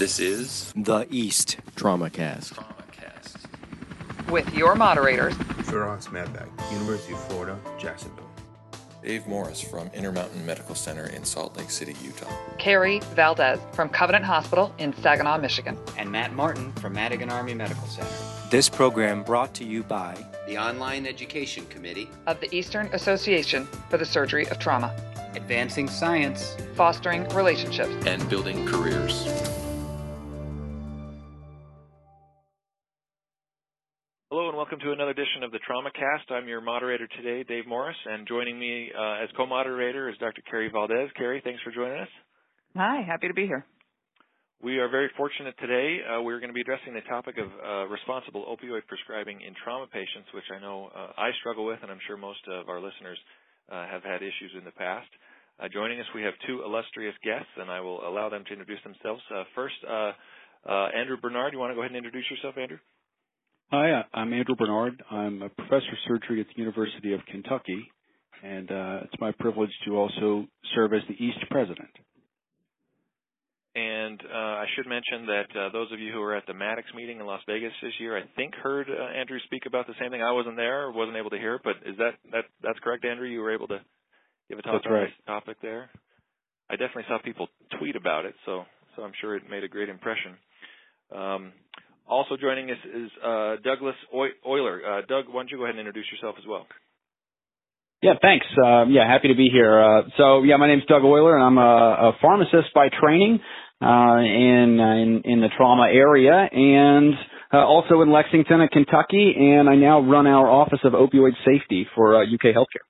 This is The East TraumaCast. TraumaCast. with your moderators, Firas Madbak, University of Florida, Jacksonville. Dave Morris from Intermountain Medical Center in Salt Lake City, Utah. Carrie Valdez from Covenant Hospital in Saginaw, Michigan. and Matt Martin from Madigan Army Medical Center. This program brought to you by the Online Education Committee, of the Eastern Association for the Surgery of Trauma, Advancing Science. fostering relationships. And building careers. Welcome to another edition of the TraumaCast. I'm your moderator today, Dave Morris, and joining me uh, as co-moderator is Dr. Carrie Valdez. Carrie, thanks for joining us. Hi, happy to be here. We are very fortunate today. Uh, we're going to be addressing the topic of uh, responsible opioid prescribing in trauma patients, which I know uh, I struggle with, and I'm sure most of our listeners uh, have had issues in the past. Uh, joining us, we have two illustrious guests, and I will allow them to introduce themselves. Uh, first, uh, uh, Andrew Bernard. You want to go ahead and introduce yourself, Andrew? Hi, I'm Andrew Bernard. I'm a professor of surgery at the University of Kentucky, and uh, it's my privilege to also serve as the East president. And uh, I should mention that uh, those of you who were at the Mattox meeting in Las Vegas this year, I think heard uh, Andrew speak about the same thing. I wasn't there, or wasn't able to hear it, but is that that that's correct, Andrew? You were able to give a talk That's on right. this topic there. I definitely saw people tweet about it, so so I'm sure it made a great impression. Um, also joining us is uh, Douglas Oyler. Uh, Doug, why don't you go ahead and introduce yourself as well? Yeah, thanks. Uh, yeah, happy to be here. Uh, so, yeah, my name's Doug Oyler, and I'm a, a pharmacist by training uh, in, in in the trauma area, and uh, also in Lexington, Kentucky. And I now run our Office of Opioid Safety for uh, UK Healthcare.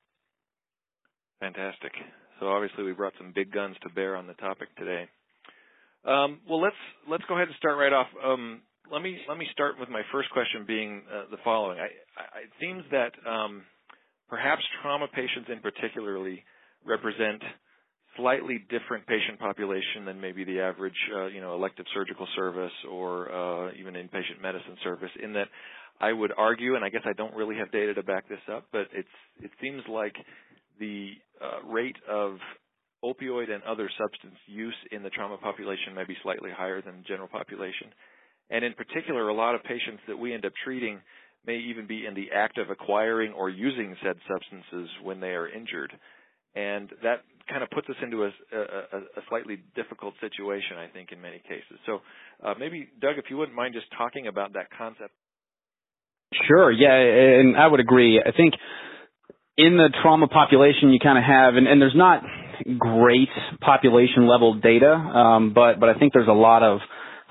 Fantastic. So obviously we brought some big guns to bear on the topic today. Um, well, let's let's go ahead and start right off. Um, let me let me start with my first question being uh, the following. It seems that um, perhaps trauma patients in particularly represent slightly different patient population than maybe the average, uh, you know, elective surgical service or uh, even inpatient medicine service. In that, I would argue, and I guess I don't really have data to back this up, but it's it seems like the rate of opioid and other substance use in the trauma population may be slightly higher than the general population. And in particular, a lot of patients that we end up treating may even be in the act of acquiring or using said substances when they are injured. And that kind of puts us into a, a, a slightly difficult situation, I think, in many cases. So uh, maybe, Doug, if you wouldn't mind just talking about that concept. Sure. Yeah, and I would agree. I think in the trauma population, you kind of have, and, and there's not great population level data, um, but but I think there's a lot of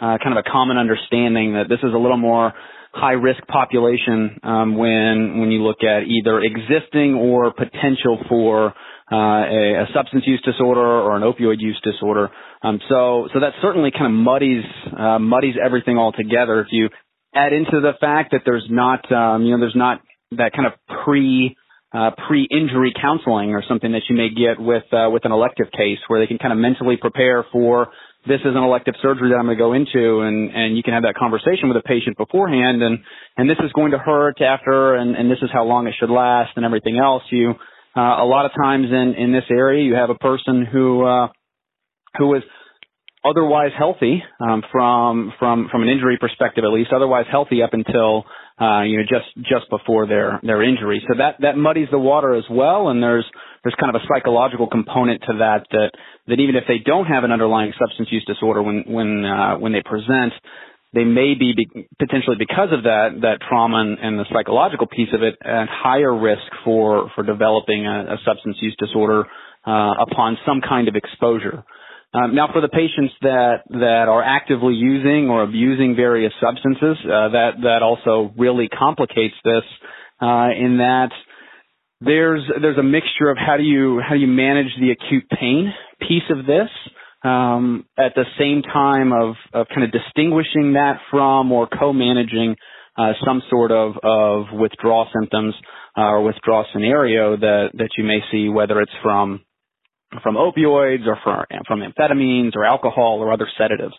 uh, kind of a common understanding that this is a little more high risk population um, when when you look at either existing or potential for uh, a, a substance use disorder or an opioid use disorder. Um, so so that certainly kind of muddies uh, muddies everything all together. If you add into the fact that there's not um, you know there's not that kind of pre uh, pre-injury counseling or something that you may get with uh, with an elective case where they can kind of mentally prepare for this is an elective surgery that I'm going to go into and and you can have that conversation with a patient beforehand and and this is going to hurt after and and this is how long it should last and everything else. You uh, a lot of times in in this area you have a person who uh who is otherwise healthy um, from from from an injury perspective at least otherwise healthy up until uh, you know just just before their their injury. So that that muddies the water as well and there's there's kind of a psychological component to that that that even if they don't have an underlying substance use disorder when when uh, when they present they may be, be potentially because of that that trauma and, and the psychological piece of it at higher risk for for developing a, a substance use disorder uh, upon some kind of exposure. Um, now, for the patients that that are actively using or abusing various substances, uh, that that also really complicates this uh, in that there's there's a mixture of how do you how do you manage the acute pain piece of this um, at the same time of of kind of distinguishing that from or co-managing uh, some sort of of withdrawal symptoms uh, or withdrawal scenario that that you may see whether it's from from opioids or from, from amphetamines or alcohol or other sedatives.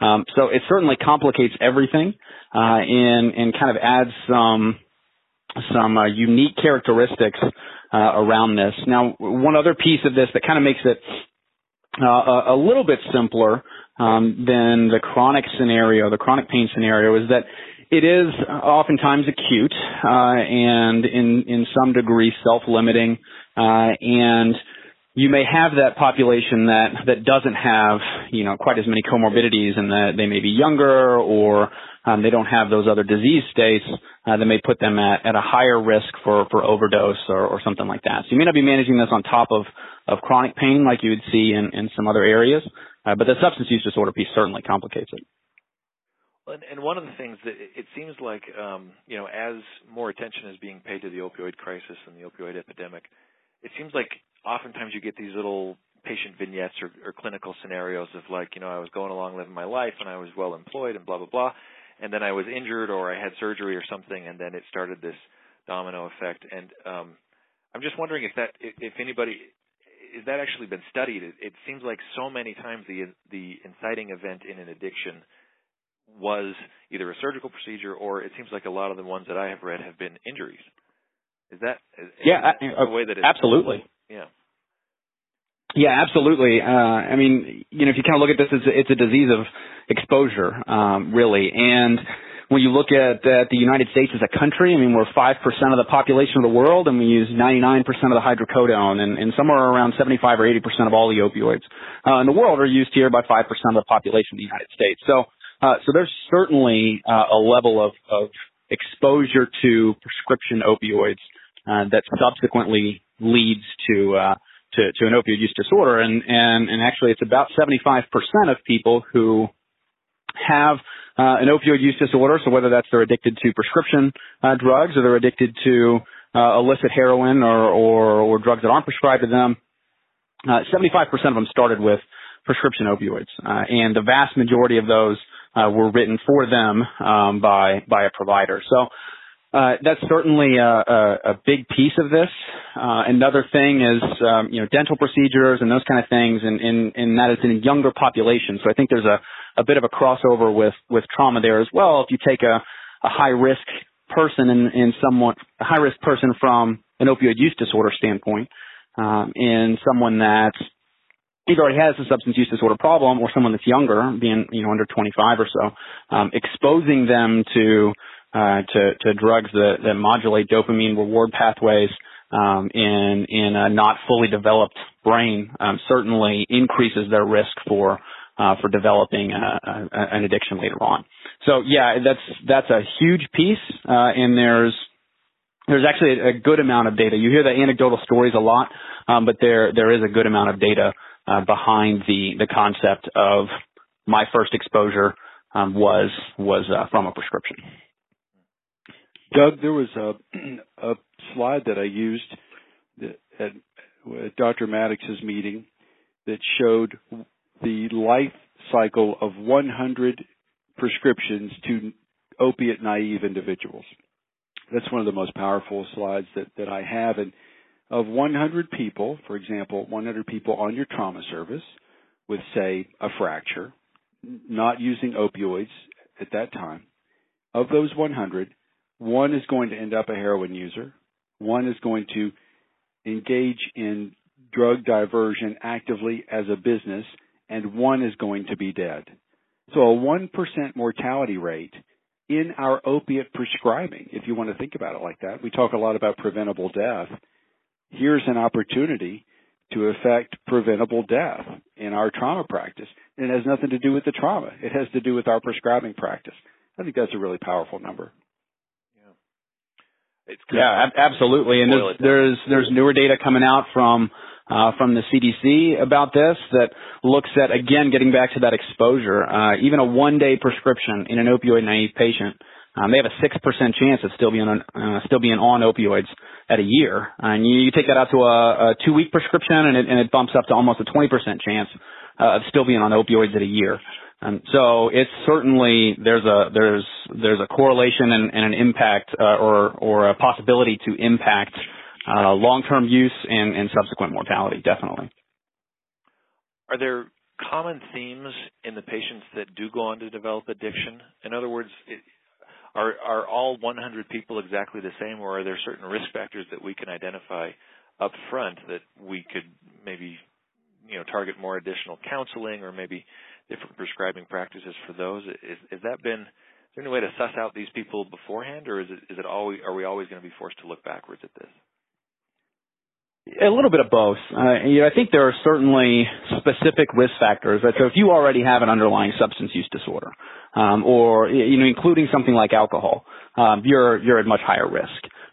Um, so it certainly complicates everything uh, and and kind of adds some some uh, unique characteristics uh, around this. Now, one other piece of this that kind of makes it uh, a, little bit simpler um, than the chronic scenario, the chronic pain scenario, is that it is oftentimes acute uh, and in in some degree self-limiting, uh, and you may have that population that that doesn't have you know quite as many comorbidities and that they may be younger or um, they don't have those other disease states uh, that may put them at, at a higher risk for for overdose or, or something like that. So you may not be managing this on top of of chronic pain like you would see in in some other areas, uh, but the substance use disorder piece certainly complicates it. And, and one of the things that it seems like, um, you know, as more attention is being paid to the opioid crisis and the opioid epidemic, it seems like oftentimes you get these little patient vignettes or, or clinical scenarios of like, you know, I was going along living my life and I was well employed and blah blah blah, and then I was injured or I had surgery or something, and then it started this domino effect. And um, I'm just wondering if that, if anybody, is that actually been studied? It, it seems like so many times the the inciting event in an addiction was either a surgical procedure or it seems like a lot of the ones that I have read have been injuries. Is that is, yeah, is I, the way that it's absolutely yeah. Yeah, absolutely. Uh, I mean, you know, if you kind of look at this, it's a, it's a disease of exposure, um, really. And when you look at, at the United States as a country, I mean, we're 5% of the population of the world, and we use 99% of the hydrocodone, and, and somewhere around 75 or 80% of all the opioids uh, in the world are used here by 5% of the population of the United States. So, uh, so there's certainly uh, a level of, of exposure to prescription opioids uh, that subsequently leads to uh, to, to an opioid use disorder, and and and actually it's about 75% of people who have uh, an opioid use disorder. So whether that's they're addicted to prescription uh, drugs or they're addicted to uh, illicit heroin or, or or drugs that aren't prescribed to them, 75% uh, of them started with prescription opioids, uh, and the vast majority of those uh, were written for them um, by by a provider. So uh, that's certainly a, a, a, big piece of this. Uh, another thing is, um, you know, dental procedures and those kind of things, and, and, and that is in a younger population. So I think there's a, a bit of a crossover with, with trauma there as well. If you take a, a high risk person and, and somewhat a high risk person from an opioid use disorder standpoint, um, and someone that either already has a substance use disorder problem or someone that's younger, being you know under 25 or so, um, exposing them to uh, to, to drugs that, that modulate dopamine reward pathways um, in in a not fully developed brain um, certainly increases their risk for uh, for developing a, a, an addiction later on. So yeah, that's that's a huge piece, uh, and there's there's actually a, good amount of data. You hear the anecdotal stories a lot, um, but there there is a good amount of data uh, behind the the concept of my first exposure um, was was uh, from a prescription. Doug, there was a, a slide that I used at, at Dr. Mattox's meeting that showed the life cycle of 100 prescriptions to opiate naive individuals. That's one of the most powerful slides that, that I have. And of 100 people, for example, 100 people on your trauma service with, say, a fracture, not using opioids at that time, of those 100, one is going to end up a heroin user. One is going to engage in drug diversion actively as a business, and one is going to be dead. So a 1% mortality rate in our opiate prescribing, if you want to think about it like that. We talk a lot about preventable death. Here's an opportunity to affect preventable death in our trauma practice. And it has nothing to do with the trauma. It has to do with our prescribing practice. I think that's a really powerful number. It's yeah, absolutely. And there's, there's there's newer data coming out from uh, from the CDC about this that looks at again getting back to that exposure. Uh, even a one day prescription in an opioid naive patient, um, they have a six percent chance of still being on uh, still being on opioids at a year. And you, you take that out to a, a two week prescription, and it, and it bumps up to almost a twenty percent chance uh, of still being on opioids at a year. And so it's certainly there's a there's there's a correlation and, and an impact uh, or or a possibility to impact uh, long-term use and, and subsequent mortality. Definitely. Are there common themes in the patients that do go on to develop addiction? In other words, it, are are all 100 people exactly the same, or are there certain risk factors that we can identify up front that we could maybe you know target more additional counseling or maybe different prescribing practices for those? Is, is that been is there any way to suss out these people beforehand, or is it is it always are we always going to be forced to look backwards at this? A little bit of both. Uh, you know, I think there are certainly specific risk factors. Right? So if you already have an underlying substance use disorder, um, or you know, including something like alcohol, um, you're you're at much higher risk.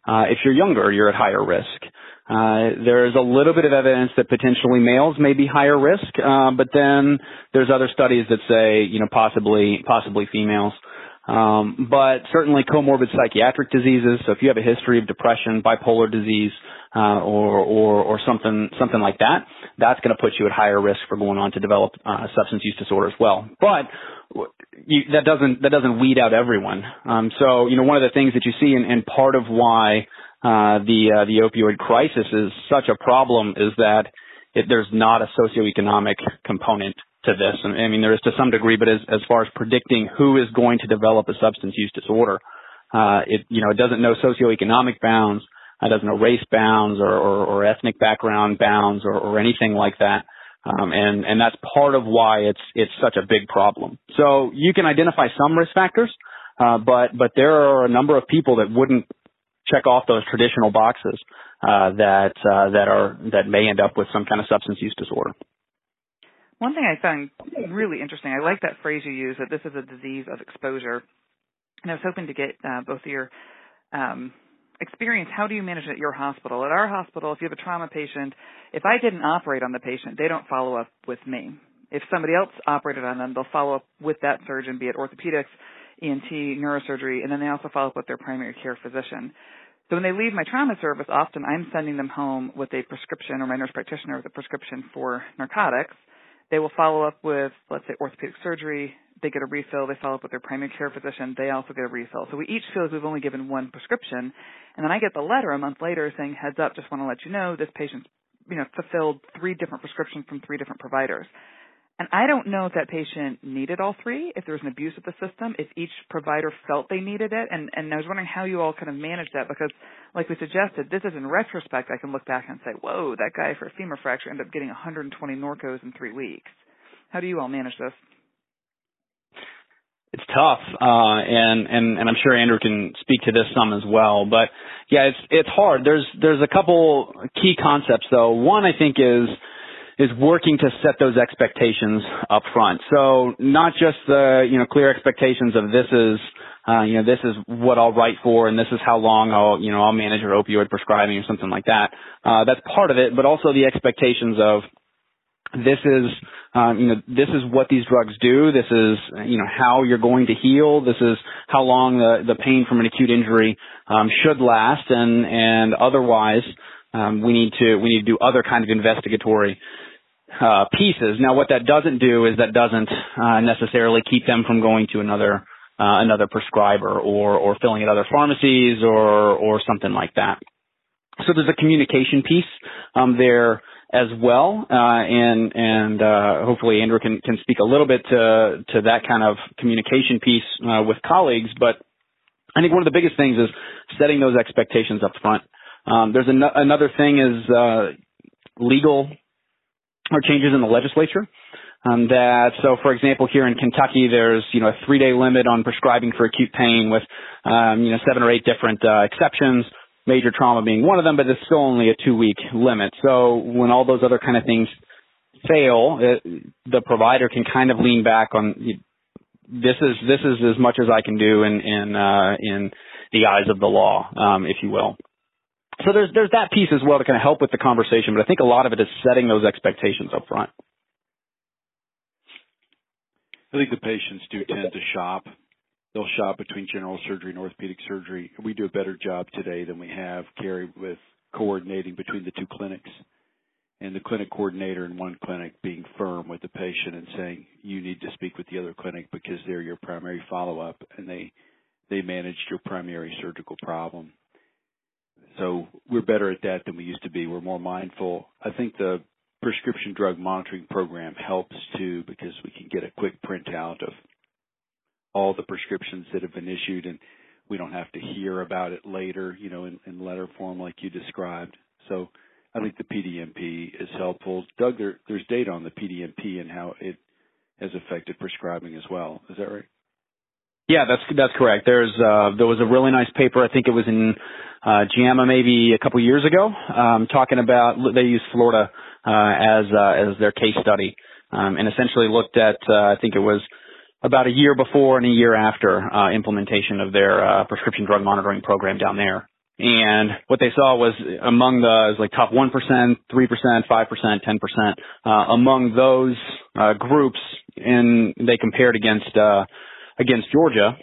Uh, if you're younger, you're at higher risk. Uh, there's a little bit of evidence that potentially males may be higher risk, uh, but then there's other studies that say, you know, possibly possibly females. Um, but certainly comorbid psychiatric diseases. So if you have a history of depression, bipolar disease, uh, or, or or something something like that, that's going to put you at higher risk for going on to develop uh, substance use disorder as well. But you, that doesn't that doesn't weed out everyone. Um, so you know one of the things that you see, and, and part of why uh, the uh, the opioid crisis is such a problem is that it, there's not a socioeconomic component to this. I mean, there is to some degree, but as, as far as predicting who is going to develop a substance use disorder, uh, it, you know, it doesn't know socioeconomic bounds. It doesn't know race bounds or, or, or ethnic background bounds or, or anything like that. Um, and, and that's part of why it's, it's such a big problem. So you can identify some risk factors, uh, but, but there are a number of people that wouldn't check off those traditional boxes, uh, that, uh, that are, that may end up with some kind of substance use disorder. One thing I found really interesting, I like that phrase you use that this is a disease of exposure. And I was hoping to get uh, both of your um, experience. How do you manage it at your hospital? At our hospital, if you have a trauma patient, if I didn't operate on the patient, they don't follow up with me. If somebody else operated on them, they'll follow up with that surgeon, be it orthopedics, ENT, neurosurgery, and then they also follow up with their primary care physician. So when they leave my trauma service, often I'm sending them home with a prescription or my nurse practitioner with a prescription for narcotics they will follow up with, let's say, orthopedic surgery. They get a refill. They follow up with their primary care physician. They also get a refill. So we each feel like we've only given one prescription. And then I get the letter a month later saying, heads up, just want to let you know this patient's, you know, fulfilled three different prescriptions from three different providers. And I don't know if that patient needed all three, if there was an abuse of the system, if each provider felt they needed it. And, and I was wondering how you all kind of managed that because, like we suggested, this is in retrospect, I can look back and say, whoa, that guy for a femur fracture ended up getting 120 Norcos in three weeks. How do you all manage this? It's tough, uh, and and and I'm sure Andrew can speak to this some as well. But yeah, it's it's hard. There's there's a couple key concepts though. One I think is is working to set those expectations up front. So not just the, you know, clear expectations of this is, uh, you know, this is what I'll write for and this is how long I'll, you know, I'll manage your opioid prescribing or something like that. Uh, that's part of it, but also the expectations of this is, um, you know, this is what these drugs do. This is, you know, how you're going to heal. This is how long the, the pain from an acute injury, um, should last and, and otherwise, um, we need to, we need to do other kind of investigatory uh, pieces. Now, what that doesn't do is that doesn't uh, necessarily keep them from going to another uh, another prescriber or or filling at other pharmacies or or something like that. So there's a communication piece um, there as well, uh, and and uh, hopefully Andrew can can speak a little bit to to that kind of communication piece uh, with colleagues. But I think one of the biggest things is setting those expectations up front. Um, there's an- another thing is uh, legal or changes in the legislature. Um, that so, for example, here in Kentucky, there's you know a three-day limit on prescribing for acute pain, with um, you know seven or eight different uh, exceptions. Major trauma being one of them, but it's still only a two-week limit. So when all those other kind of things fail, it, the provider can kind of lean back on this is this is as much as I can do in in uh, in the eyes of the law, um, if you will. So there's there's that piece as well to kind of help with the conversation, but I think a lot of it is setting those expectations up front. I think the patients do tend to shop. They'll shop between general surgery and orthopedic surgery. We do a better job today than we have, Carrie, with coordinating between the two clinics. And the clinic coordinator in one clinic being firm with the patient and saying, you need to speak with the other clinic because they're your primary follow up and they, they managed your primary surgical problem so we're better at that than we used to be. We're more mindful. I think the prescription drug monitoring program helps too because we can get a quick printout of all the prescriptions that have been issued and we don't have to hear about it later, you know, in, in letter form like you described. So I think the PDMP is helpful. Doug, there, there's data on the PDMP and how it has affected prescribing as well. Is that right? Yeah, that's that's correct. There's uh, there was a really nice paper. I think it was in uh, JAMA maybe a couple years ago, um, talking about they used Florida uh, as uh, as their case study, um, and essentially looked at uh, I think it was about a year before and a year after uh, implementation of their uh, prescription drug monitoring program down there. And what they saw was among the was like top 1%, 3%, 5%, 10%, uh, among those uh, groups, and they compared against uh, against Georgia,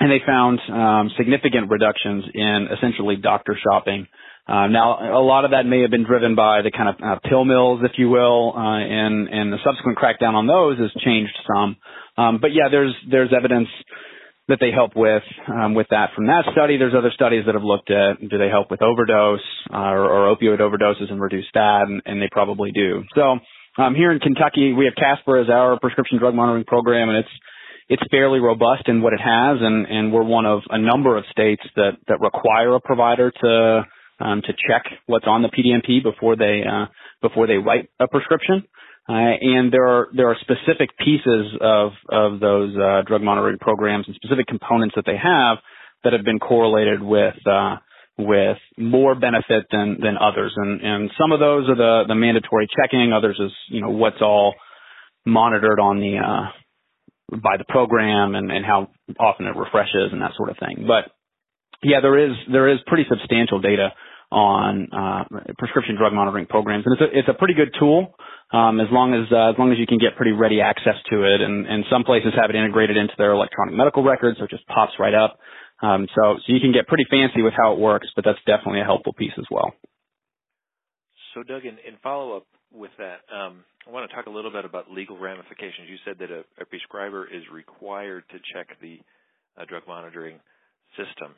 and they found um, significant reductions in essentially doctor shopping. Uh, now, a lot of that may have been driven by the kind of uh, pill mills, if you will, uh, and and the subsequent crackdown on those has changed some. Um, but yeah, there's there's evidence that they help with um, with that from that study. There's other studies that have looked at do they help with overdose uh, or, or, opioid overdoses and reduce that, and, and they probably do. So um, here in Kentucky, we have KASPER as our prescription drug monitoring program, and it's it's fairly robust in what it has, and, and we're one of a number of states that that require a provider to um, to check what's on the PDMP before they uh, before they write a prescription. Uh, and there are there are specific pieces of of those uh, drug monitoring programs and specific components that they have that have been correlated with uh, with more benefit than than others. And and some of those are the the mandatory checking. Others is you know what's all monitored on the uh, by the program and and how often it refreshes and that sort of thing. But yeah, there is there is pretty substantial data on uh, prescription drug monitoring programs, and it's a it's a pretty good tool um, as long as uh, as long as you can get pretty ready access to it. And, and some places have it integrated into their electronic medical records, so it just pops right up. Um, so so you can get pretty fancy with how it works, but that's definitely a helpful piece as well. So Doug, in, in follow up with that, um, I want to talk a little bit about legal ramifications. You said that a, a prescriber is required to check the uh, drug monitoring system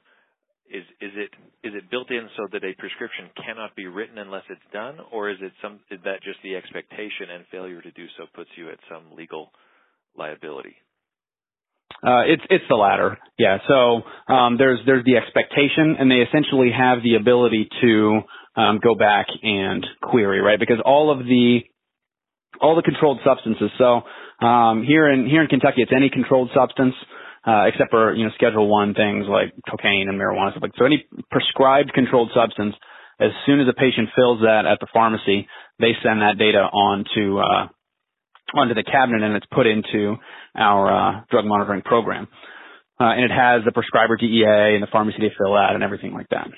is is it is it built in so that a prescription cannot be written unless it's done, or is it some is that just the expectation and failure to do so puts you at some legal liability? Uh, it's it's the latter, yeah. So um, there's there's the expectation, and they essentially have the ability to um, go back and query, right? Because all of the all the controlled substances. So um, here in here in Kentucky, it's any controlled substance uh, except for you know Schedule One things like cocaine and marijuana stuff like. So any prescribed controlled substance, as soon as a patient fills that at the pharmacy, they send that data on to uh, onto the cabinet and it's put into our uh, drug monitoring program. Uh, and it has the prescriber DEA and the pharmacy they fill out and everything like that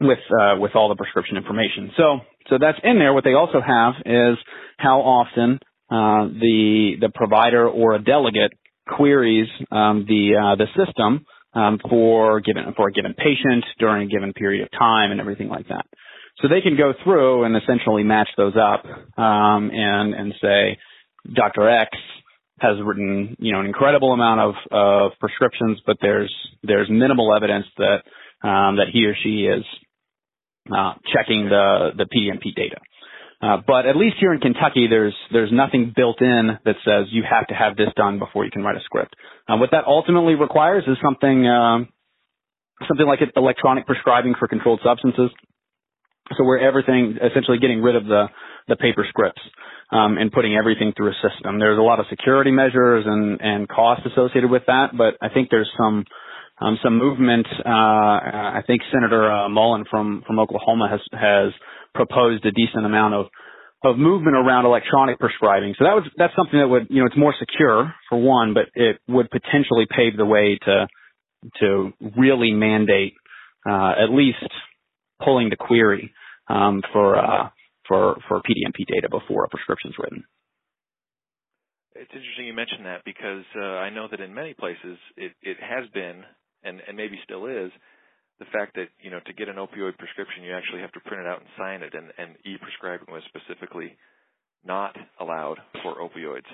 with uh, with all the prescription information. So so that's in there. What they also have is how often uh, the the provider or a delegate queries um, the uh, the system um, for given for a given patient during a given period of time and everything like that. So they can go through and essentially match those up um, and and say Dr. X has written you know an incredible amount of, of prescriptions, but there's there's minimal evidence that um, that he or she is uh, checking the the PDMP data. Uh, but at least here in Kentucky, there's there's nothing built in that says you have to have this done before you can write a script. Uh, what that ultimately requires is something um, something like electronic prescribing for controlled substances. So we're everything essentially getting rid of the the paper scripts um, and putting everything through a system. There's a lot of security measures and and costs associated with that, but I think there's some um, some movement. Uh, I think Senator uh, Mullin from from Oklahoma has has proposed a decent amount of of movement around electronic prescribing. So that was that's something that would you know it's more secure for one, but it would potentially pave the way to to really mandate uh, at least pulling the query um, for uh, for for PDMP data before a prescription is written. It's interesting you mentioned that because uh, I know that in many places it, it has been and, and maybe still is the fact that you know to get an opioid prescription you actually have to print it out and sign it and, and e-prescribing was specifically not allowed for opioids.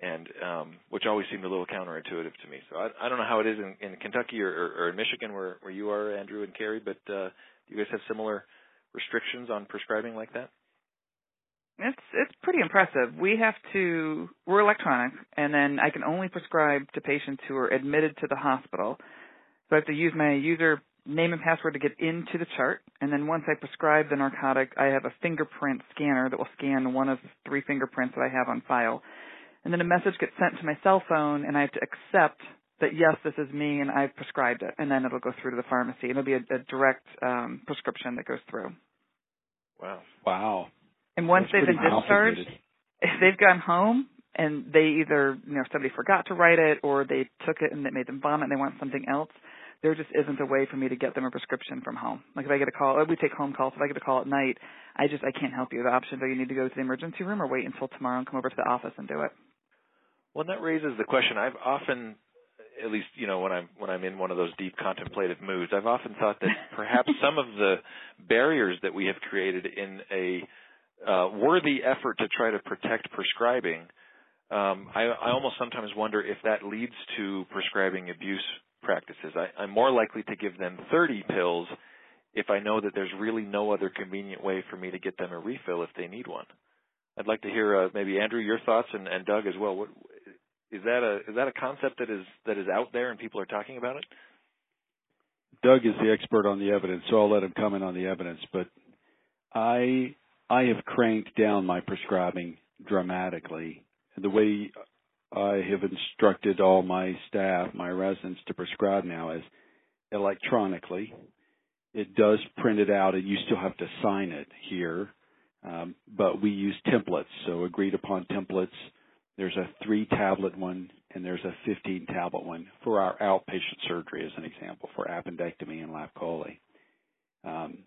And um, which always seemed a little counterintuitive to me. So i, I don't know how it is in, in kentucky or, or, or in michigan where, where you are andrew and carrie but uh, do you guys have similar restrictions on prescribing like that it's it's pretty impressive. We have to we're electronic and then I can only prescribe to patients who are admitted to the hospital. So I have to use my user name and password to get into the chart, and then once I prescribe the narcotic, I have a fingerprint scanner that will scan one of three fingerprints that I have on file. And then a message gets sent to my cell phone, and I have to accept that yes, this is me, and I've prescribed it, and then it'll go through to the pharmacy. It'll be a, a direct um, prescription that goes through. Wow. Wow. And once they've been discharged, if they've gone home and they either you know somebody forgot to write it or they took it and it made them vomit and they want something else, there just isn't a way for me to get them a prescription from home. Like if I get a call, we take home calls. If I get a call at night, I just I can't help you. The options are you need to go to the emergency room or wait until tomorrow and come over to the office and do it. Well, that raises the question. I've often, at least you know, when I'm when I'm in one of those deep contemplative moods, I've often thought that perhaps some of the barriers that we have created in a uh, worthy effort to try to protect prescribing, um, I, I almost sometimes wonder if that leads to prescribing abuse practices. I, I'm more likely to give them 30 pills if I know that there's really no other convenient way for me to get them a refill if they need one. I'd like to hear uh, maybe Andrew your thoughts and, and Doug as well. What, is that a is that a concept that is that is out there and people are talking about it? Doug is the expert on the evidence, so I'll let him comment on the evidence. But I I have cranked down my prescribing dramatically. The way I have instructed all my staff, my residents, to prescribe now is electronically. It does print it out, and you still have to sign it here. Um, but we use templates, so agreed upon templates. There's a three tablet one and there's a 15 tablet one for our outpatient surgery, as an example, for appendectomy and lap chole. Um,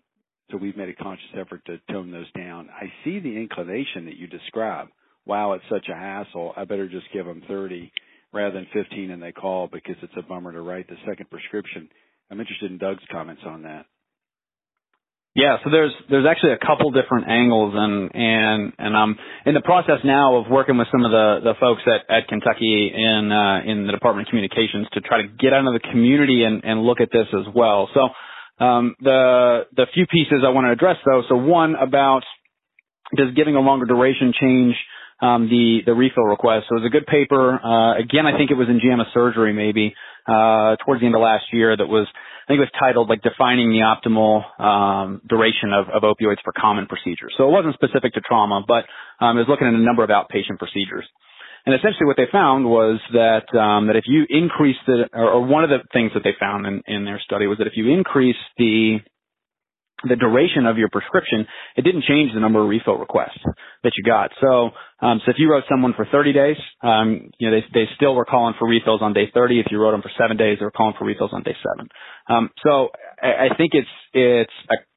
so we've made a conscious effort to tone those down. I see the inclination that you describe. Wow, it's such a hassle. I better just give them 30 rather than 15 and they call because it's a bummer to write the second prescription. I'm interested in Doug's comments on that. Yeah, so there's there's actually a couple different angles, and and and I'm in the process now of working with some of the the folks at at Kentucky in uh, in the Department of Communications to try to get out of the community and and look at this as well. So um, the the few pieces I want to address though. So one about does giving a longer duration change um, the the refill request? So it was a good paper. Uh, again, I think it was in JAMA Surgery maybe uh, towards the end of last year that was I think it was titled like defining the optimal um, duration of, of opioids for common procedures. So it wasn't specific to trauma, but um, it was looking at a number of outpatient procedures. And essentially, what they found was that um, that if you increase the, or, or one of the things that they found in, in their study was that if you increase the the duration of your prescription, it didn't change the number of refill requests that you got. So, um, so if you wrote someone for 30 days, um, you know, they, they still were calling for refills on day 30. If you wrote them for seven days, they were calling for refills on day seven. Um, so I, I think it's, it's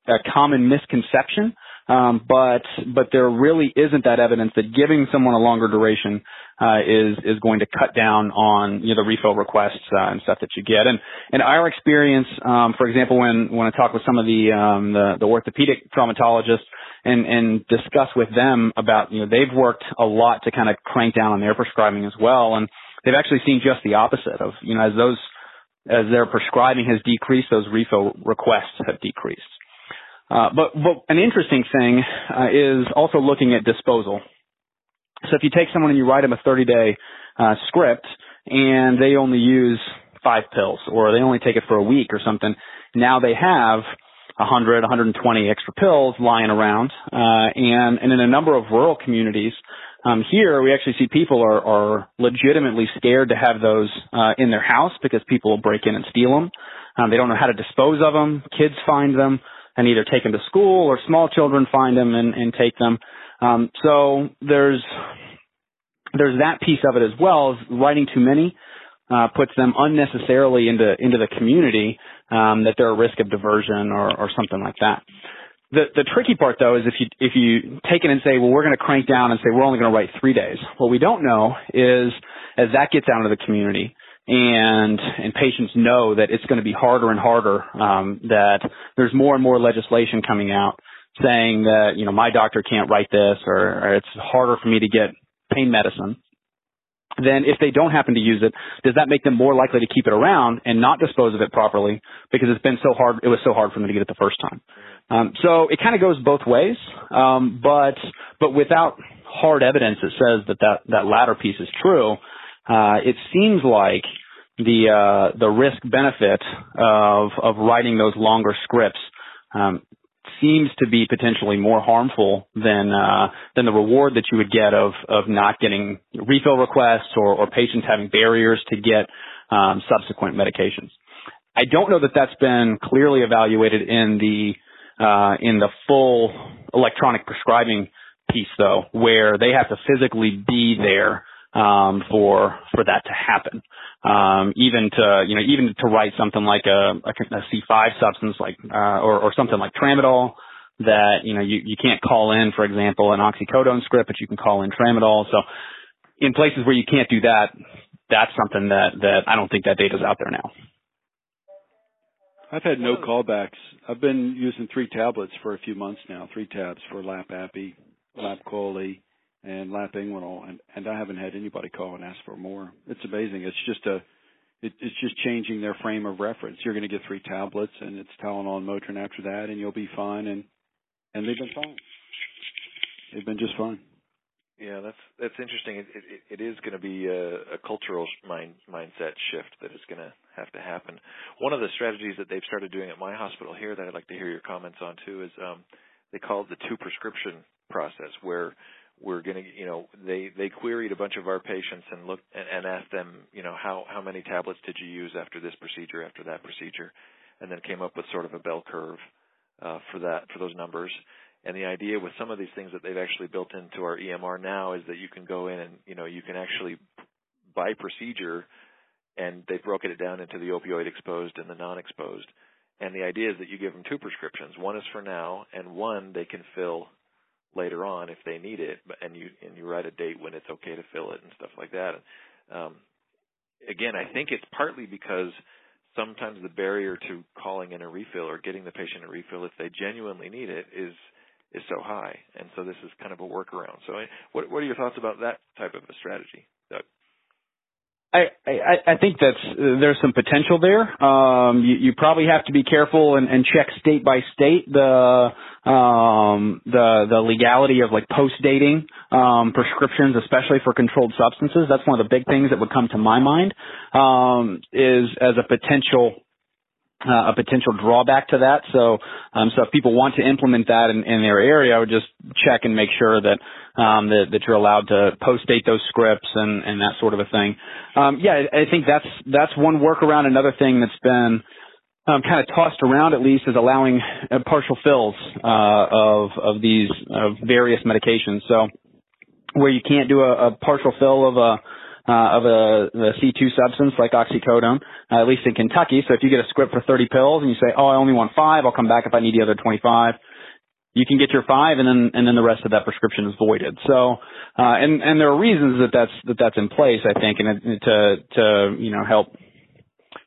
a, a common misconception. Um, but, but there really isn't that evidence that giving someone a longer duration uh, is is going to cut down on you know the refill requests uh, and stuff that you get. And in our experience, um, for example, when when I talk with some of the um, the, the orthopedic traumatologists and and discuss with them about you know they've worked a lot to kind of crank down on their prescribing as well, and they've actually seen just the opposite of you know as those as their prescribing has decreased, those refill requests have decreased. Uh, but, but an interesting thing uh, is also looking at disposal. So if you take someone and you write them a 30 day uh, script and they only use five pills or they only take it for a week or something, now they have 100, 120 extra pills lying around. Uh, and, and in a number of rural communities, um, here we actually see people are, are legitimately scared to have those uh, in their house because people will break in and steal them. Um, they don't know how to dispose of them. Kids find them and either take them to school or small children find them and, and take them. Um, so there's there's that piece of it as well. Writing too many uh, puts them unnecessarily into into the community um, that they're a risk of diversion or, or something like that. The the tricky part though is if you if you take it and say, well, we're going to crank down and say we're only going to write three days. What we don't know is as that gets out into the community and and patients know that it's going to be harder and harder um, that there's more and more legislation coming out saying that, you know, my doctor can't write this or, or it's harder for me to get pain medicine, then if they don't happen to use it, does that make them more likely to keep it around and not dispose of it properly because it's been so hard, it was so hard for them to get it the first time. Um, so it kind of goes both ways, um, but, but without hard evidence that says that that, that latter piece is true, it seems like the uh, the risk benefit of of writing those longer scripts um, seems to be potentially more harmful than uh, than the reward that you would get of of not getting refill requests or, or patients having barriers to get um, subsequent medications. I don't know that that's been clearly evaluated in the uh, in the full electronic prescribing piece, though, where they have to physically be there um, for for that to happen. Um, even to you know even to write something like a, a, a C5 substance like uh, or, or something like tramadol that you know you, you can't call in, for example, an oxycodone script, but you can call in tramadol. So in places where you can't do that, that's something that that I don't think that data is out there now. I've had no callbacks. I've been using three tablets for a few months now, three tabs for LAP-APPY, LAP-CHOLE, and LAP-INGUINAL, and, and I haven't had anybody call and ask for more. It's amazing. It's just a, it, it's just changing their frame of reference. You're going to get three tablets, and it's Tylenol and Motrin after that, and you'll be fine. And and they've been fine. They've been just fine. Yeah, that's that's interesting. It it, it is going to be a, a cultural mind mindset shift that is going to have to happen. One of the strategies that they've started doing at my hospital here that I'd like to hear your comments on too is um, they call it the two prescription process, where we're going to, you know, they they queried a bunch of our patients and looked and, asked them, you know, how how many tablets did you use after this procedure, after that procedure, and then came up with sort of a bell curve uh, for that for those numbers. And the idea with some of these things that they've actually built into our EMR now is that you can go in and you know you can actually by procedure, and they've broken it down into the opioid exposed and the non-exposed. And the idea is that you give them two prescriptions. One is for now, and one they can fill later on if they need it, and you and you write a date when it's okay to fill it and stuff like that. Um, again, I think it's partly because sometimes the barrier to calling in a refill or getting the patient a refill if they genuinely need it is is so high, and so this is kind of a workaround. So, what what are your thoughts about that type of a strategy, Doug? I, I, I think that's there's some potential there. Um, you, you probably have to be careful and, and check state by state the um, the the legality of like post dating um, prescriptions, especially for controlled substances. That's one of the big things that would come to my mind um, is as a potential uh, a potential drawback to that. So, um, so if people want to implement that in, in their area, I would just check and make sure that um, that, that you're allowed to post date those scripts and, and that sort of a thing. Um, yeah, I think that's that's one workaround. Another thing that's been um, kind of tossed around at least is allowing uh, partial fills uh, of of these of various medications. So where you can't do a, a partial fill of a uh, of a the C2 substance like oxycodone, uh, at least in Kentucky. So if you get a script for 30 pills and you say, "Oh, I only want five. I'll come back if I need the other 25," you can get your five, and then and then the rest of that prescription is voided. So, uh, and and there are reasons that that's that that's in place, I think, and to to you know help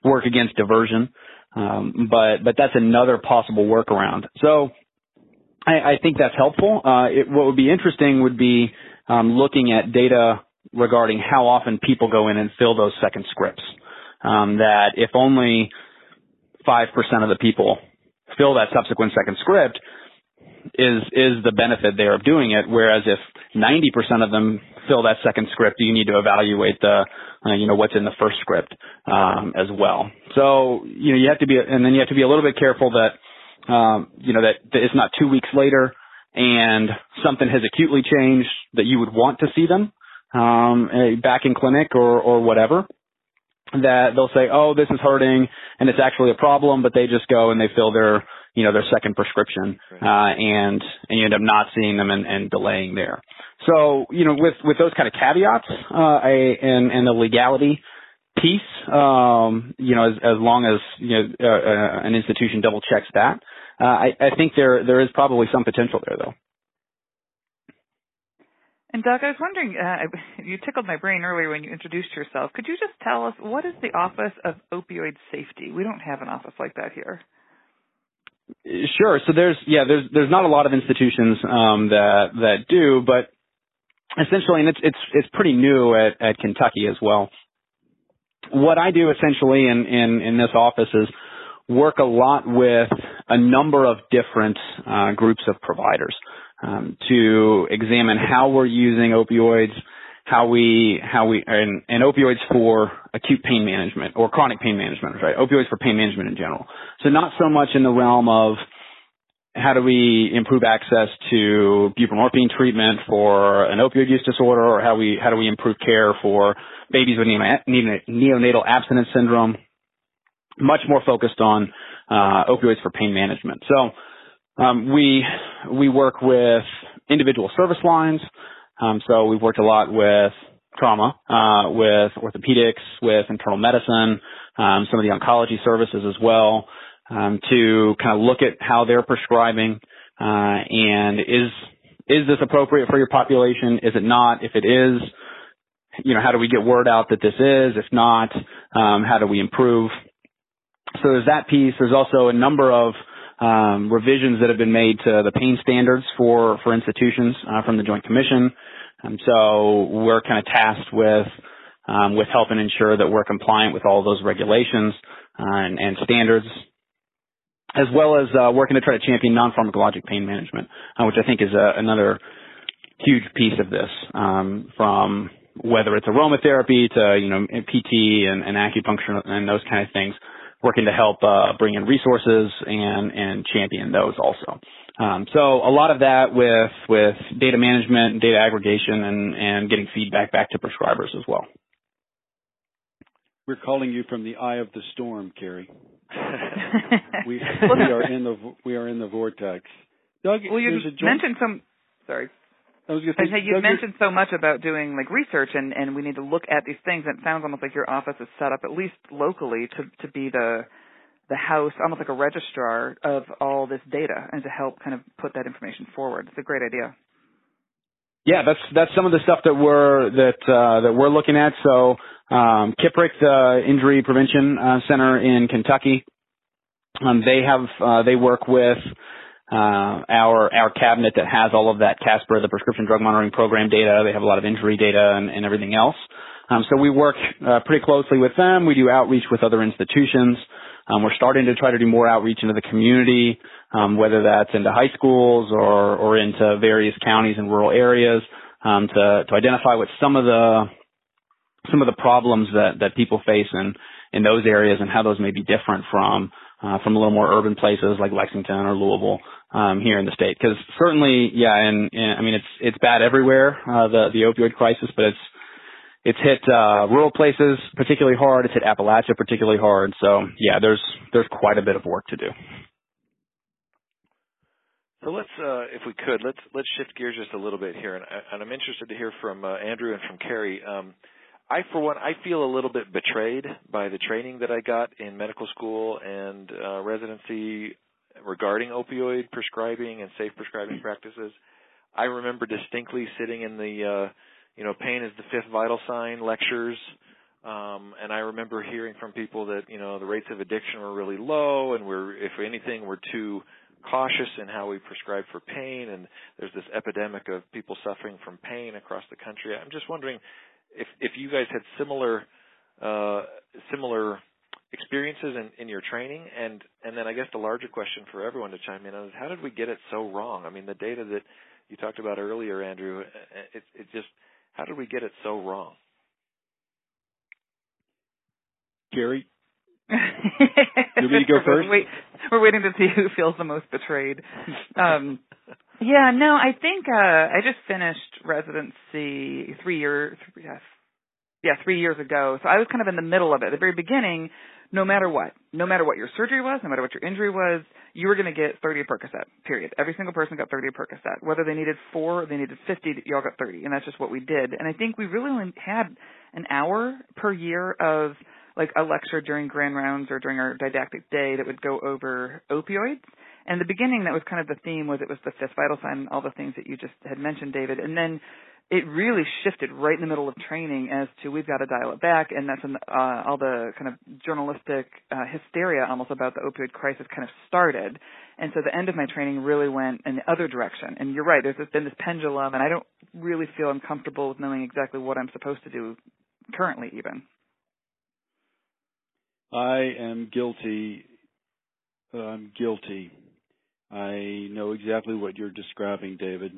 work against diversion. Um, but but that's another possible workaround. So I, I think that's helpful. Uh, it, what would be interesting would be um, looking at data regarding how often people go in and fill those second scripts. Um, that if only five percent of the people fill that subsequent second script, is is the benefit there of doing it. Whereas if 90% of them fill that second script, you need to evaluate the uh, you know what's in the first script um, as well. So you know you have to be, and then you have to be a little bit careful that um, you know that, that it's not two weeks later and something has acutely changed that you would want to see them um, eh, back in clinic or or whatever that they'll say, oh, this is hurting and it's actually a problem, but they just go and they fill their you know, their second prescription, uh, and, and you end up not seeing them and, and delaying there. So, you know, with, with those kind of caveats, uh, I, and, and the legality piece, um, you know, as, as long as, you know, uh, uh, an institution double checks that, uh, I, I think there, there is probably some potential there though. And Doug, I was wondering, uh, you tickled my brain earlier when you introduced yourself. Could you just tell us what is the Office of Opioid Safety? We don't have an office like that here. Sure. So there's yeah there's there's not a lot of institutions um, that that do, but essentially, and it's it's it's pretty new at, at Kentucky as well. What I do essentially in in in this office is work a lot with a number of different uh, groups of providers um, to examine how we're using opioids, how we how we and, and opioids for acute pain management or chronic pain management, right? Opioids for pain management in general. So not so much in the realm of how do we improve access to buprenorphine treatment for an opioid use disorder, or how we how do we improve care for babies with neonatal abstinence syndrome? Much more focused on uh, opioids for pain management. So um, we we work with individual service lines. Um, so we've worked a lot with trauma, uh, with orthopedics, with internal medicine, um, some of the oncology services as well, um, to kind of look at how they're prescribing uh, and is is this appropriate for your population? Is it not? If it is, you know, how do we get word out that this is? If not, um, how do we improve? So there's that piece. There's also a number of um, revisions that have been made to the pain standards for for institutions uh, from the Joint Commission. And so we're kind of tasked with um, with helping ensure that we're compliant with all those regulations uh, and, and, standards, as well as uh, working to try to champion non-pharmacologic pain management, uh, which I think is a, another huge piece of this. Um, from whether it's aromatherapy to you know PT and, and acupuncture and those kind of things, working to help uh, bring in resources and and champion those also. Um, so a lot of that with with data management, data aggregation, and and getting feedback back to prescribers as well. We're calling you from the eye of the storm, Carrie. we, we are in the we are in the vortex. Doug, well, you mentioned some. Sorry. I was going to say, you mentioned so much about doing like research, and and we need to look at these things. And it sounds almost like your office is set up, at least locally, to to be the the house, almost like a registrar of all this data, and to help kind of put that information forward. It's a great idea. Yeah, that's that's some of the stuff that we're that uh, that we're looking at. So um, KIPRC, the Injury Prevention uh, Center in Kentucky, um, they have uh, they work with uh, our our cabinet that has all of that KASPER, the Prescription Drug Monitoring Program data. They have a lot of injury data and, and everything else. Um, so we work uh, pretty closely with them. We do outreach with other institutions. Um, we're starting to try to do more outreach into the community, um, whether that's into high schools or or into various counties and rural areas, um, to to identify what some of the some of the problems that that people face in in those areas and how those may be different from uh, from a little more urban places like Lexington or Louisville um, here in the state. Because certainly, yeah, and, and I mean it's it's bad everywhere uh, the the opioid crisis, but it's it's hit uh, rural places particularly hard. It's hit Appalachia particularly hard. So yeah, there's there's quite a bit of work to do. So let's, uh, if we could, let's let's shift gears just a little bit here, and, and I'm interested to hear from uh, Andrew and from Carrie. Um, I, for one, I feel a little bit betrayed by the training that I got in medical school and uh, residency regarding opioid prescribing and safe prescribing practices. I remember distinctly sitting in the, uh, you know, pain is the fifth vital sign lectures, um, and I remember hearing from people that you know the rates of addiction were really low, and we're, if anything, we're too cautious in how we prescribe for pain, and there's this epidemic of people suffering from pain across the country. I'm just wondering if if you guys had similar uh, similar experiences in, in your training, and and then I guess the larger question for everyone to chime in on is how did we get it so wrong? I mean, the data that you talked about earlier, Andrew, it, it just how did we get it so wrong? Gary, you want to go first? Wait, we're waiting to see who feels the most betrayed. Um, yeah, no, I think uh I just finished residency three years, yes, yeah, three years ago. So I was kind of in the middle of it. At the very beginning, no matter what, no matter what your surgery was, no matter what your injury was, you were going to get 30 Percocet. Period. Every single person got 30 Percocet. Whether they needed four or they needed 50, you all got 30, and that's just what we did. And I think we really only had an hour per year of like a lecture during grand rounds or during our didactic day that would go over opioids. And the beginning, that was kind of the theme was it was the fifth vital sign, all the things that you just had mentioned, David. And then it really shifted right in the middle of training as to we've got to dial it back, and that's when uh, all the kind of journalistic uh, hysteria almost about the opioid crisis kind of started. And so the end of my training really went in the other direction. And you're right, there's been this pendulum, and I don't really feel uncomfortable with knowing exactly what I'm supposed to do currently, even. I am guilty. I'm guilty. I know exactly what you're describing, David.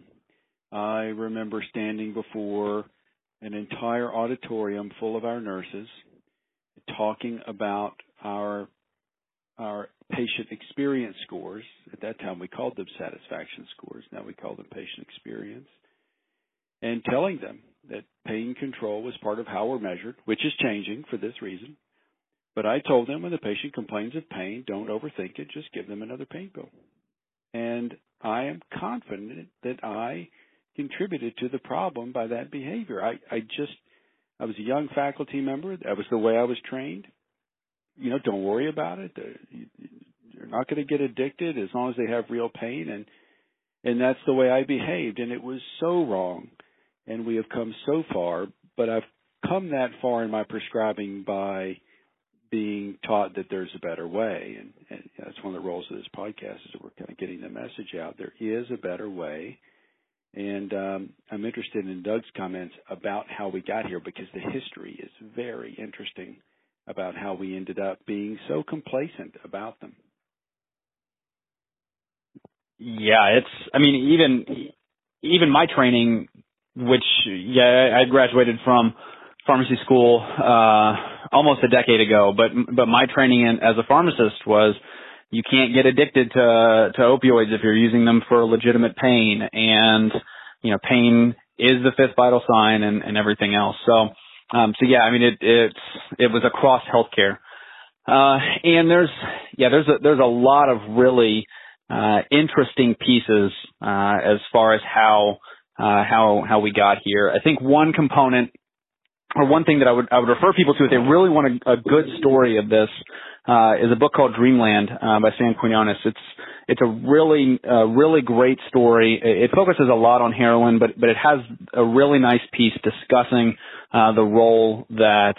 I remember standing before an entire auditorium full of our nurses talking about our our patient experience scores. At that time, we called them satisfaction scores. Now we call them patient experience. And telling them that pain control was part of how we're measured, which is changing for this reason. But I told them when the patient complains of pain, don't overthink it, just give them another pain pill. And I am confident that I contributed to the problem by that behavior. I, I just, I was a young faculty member. That was the way I was trained. You know, don't worry about it. You're not going to get addicted as long as they have real pain. And, and that's the way I behaved. And it was so wrong. And we have come so far, but I've come that far in my prescribing by being taught that there's a better way. And, and that's one of the roles of this podcast is that we're kind of getting the message out. There is a better way and um, I'm interested in Doug's comments about how we got here because the history is very interesting about how we ended up being so complacent about them. Yeah, it's. I mean, even even my training, which yeah, I graduated from pharmacy school uh, almost a decade ago, but but my training in, as a pharmacist was you can't get addicted to to opioids if you're using them for legitimate pain. And you know pain is the fifth vital sign and, and everything else. So um so yeah i mean it it's it was across healthcare. Uh and there's yeah there's a there's a lot of really uh interesting pieces uh as far as how uh how how we got here. I think one component or one thing that I would I would refer people to if they really want a, a good story of this uh, is a book called Dreamland uh, by Sam Quinones. It's it's a really uh, really great story. It focuses a lot on heroin, but but it has a really nice piece discussing uh, the role that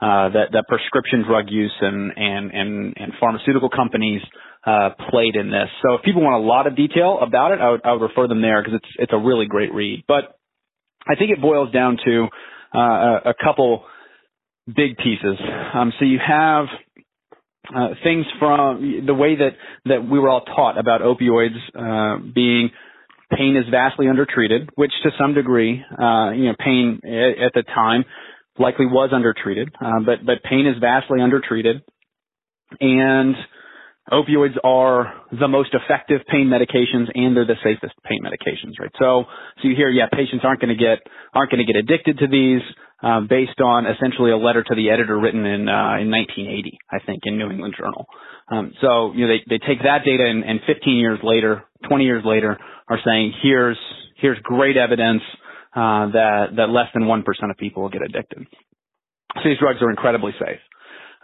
uh, that that prescription drug use and and and, and pharmaceutical companies uh, played in this. So if people want a lot of detail about it, I would I would refer them there because it's it's a really great read. But I think it boils down to uh, a, a couple big pieces. Um, so you have uh, things from the way that that we were all taught about opioids uh, being pain is vastly undertreated, which to some degree, uh, you know, pain at, at the time likely was undertreated, uh, but but pain is vastly undertreated, and opioids are the most effective pain medications and they're the safest pain medications, right? So, so you hear, yeah, patients aren't going to get, aren't going to get addicted to these, um, based on essentially a letter to the editor written in, uh, in 1980, I think, in New England Journal. Um, so, you know, they, they take that data and, and 15 years later, 20 years later are saying, here's, here's great evidence, uh, that, that less than 1% of people will get addicted. So these drugs are incredibly safe.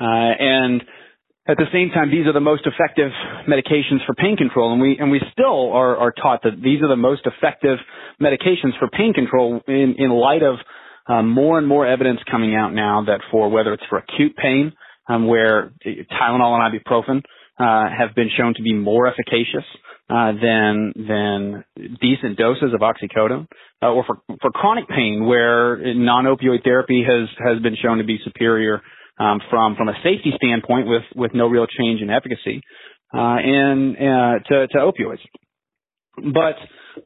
Uh, and, at the same time, these are the most effective medications for pain control, and we and we still are, are taught that these are the most effective medications for pain control in in light of um, more and more evidence coming out now that for whether it's for acute pain, um, where Tylenol and ibuprofen uh, have been shown to be more efficacious uh, than than decent doses of oxycodone, uh, or for for chronic pain, where non-opioid therapy has has been shown to be superior um, from from a safety standpoint with with no real change in efficacy uh, and uh, to, to opioids. But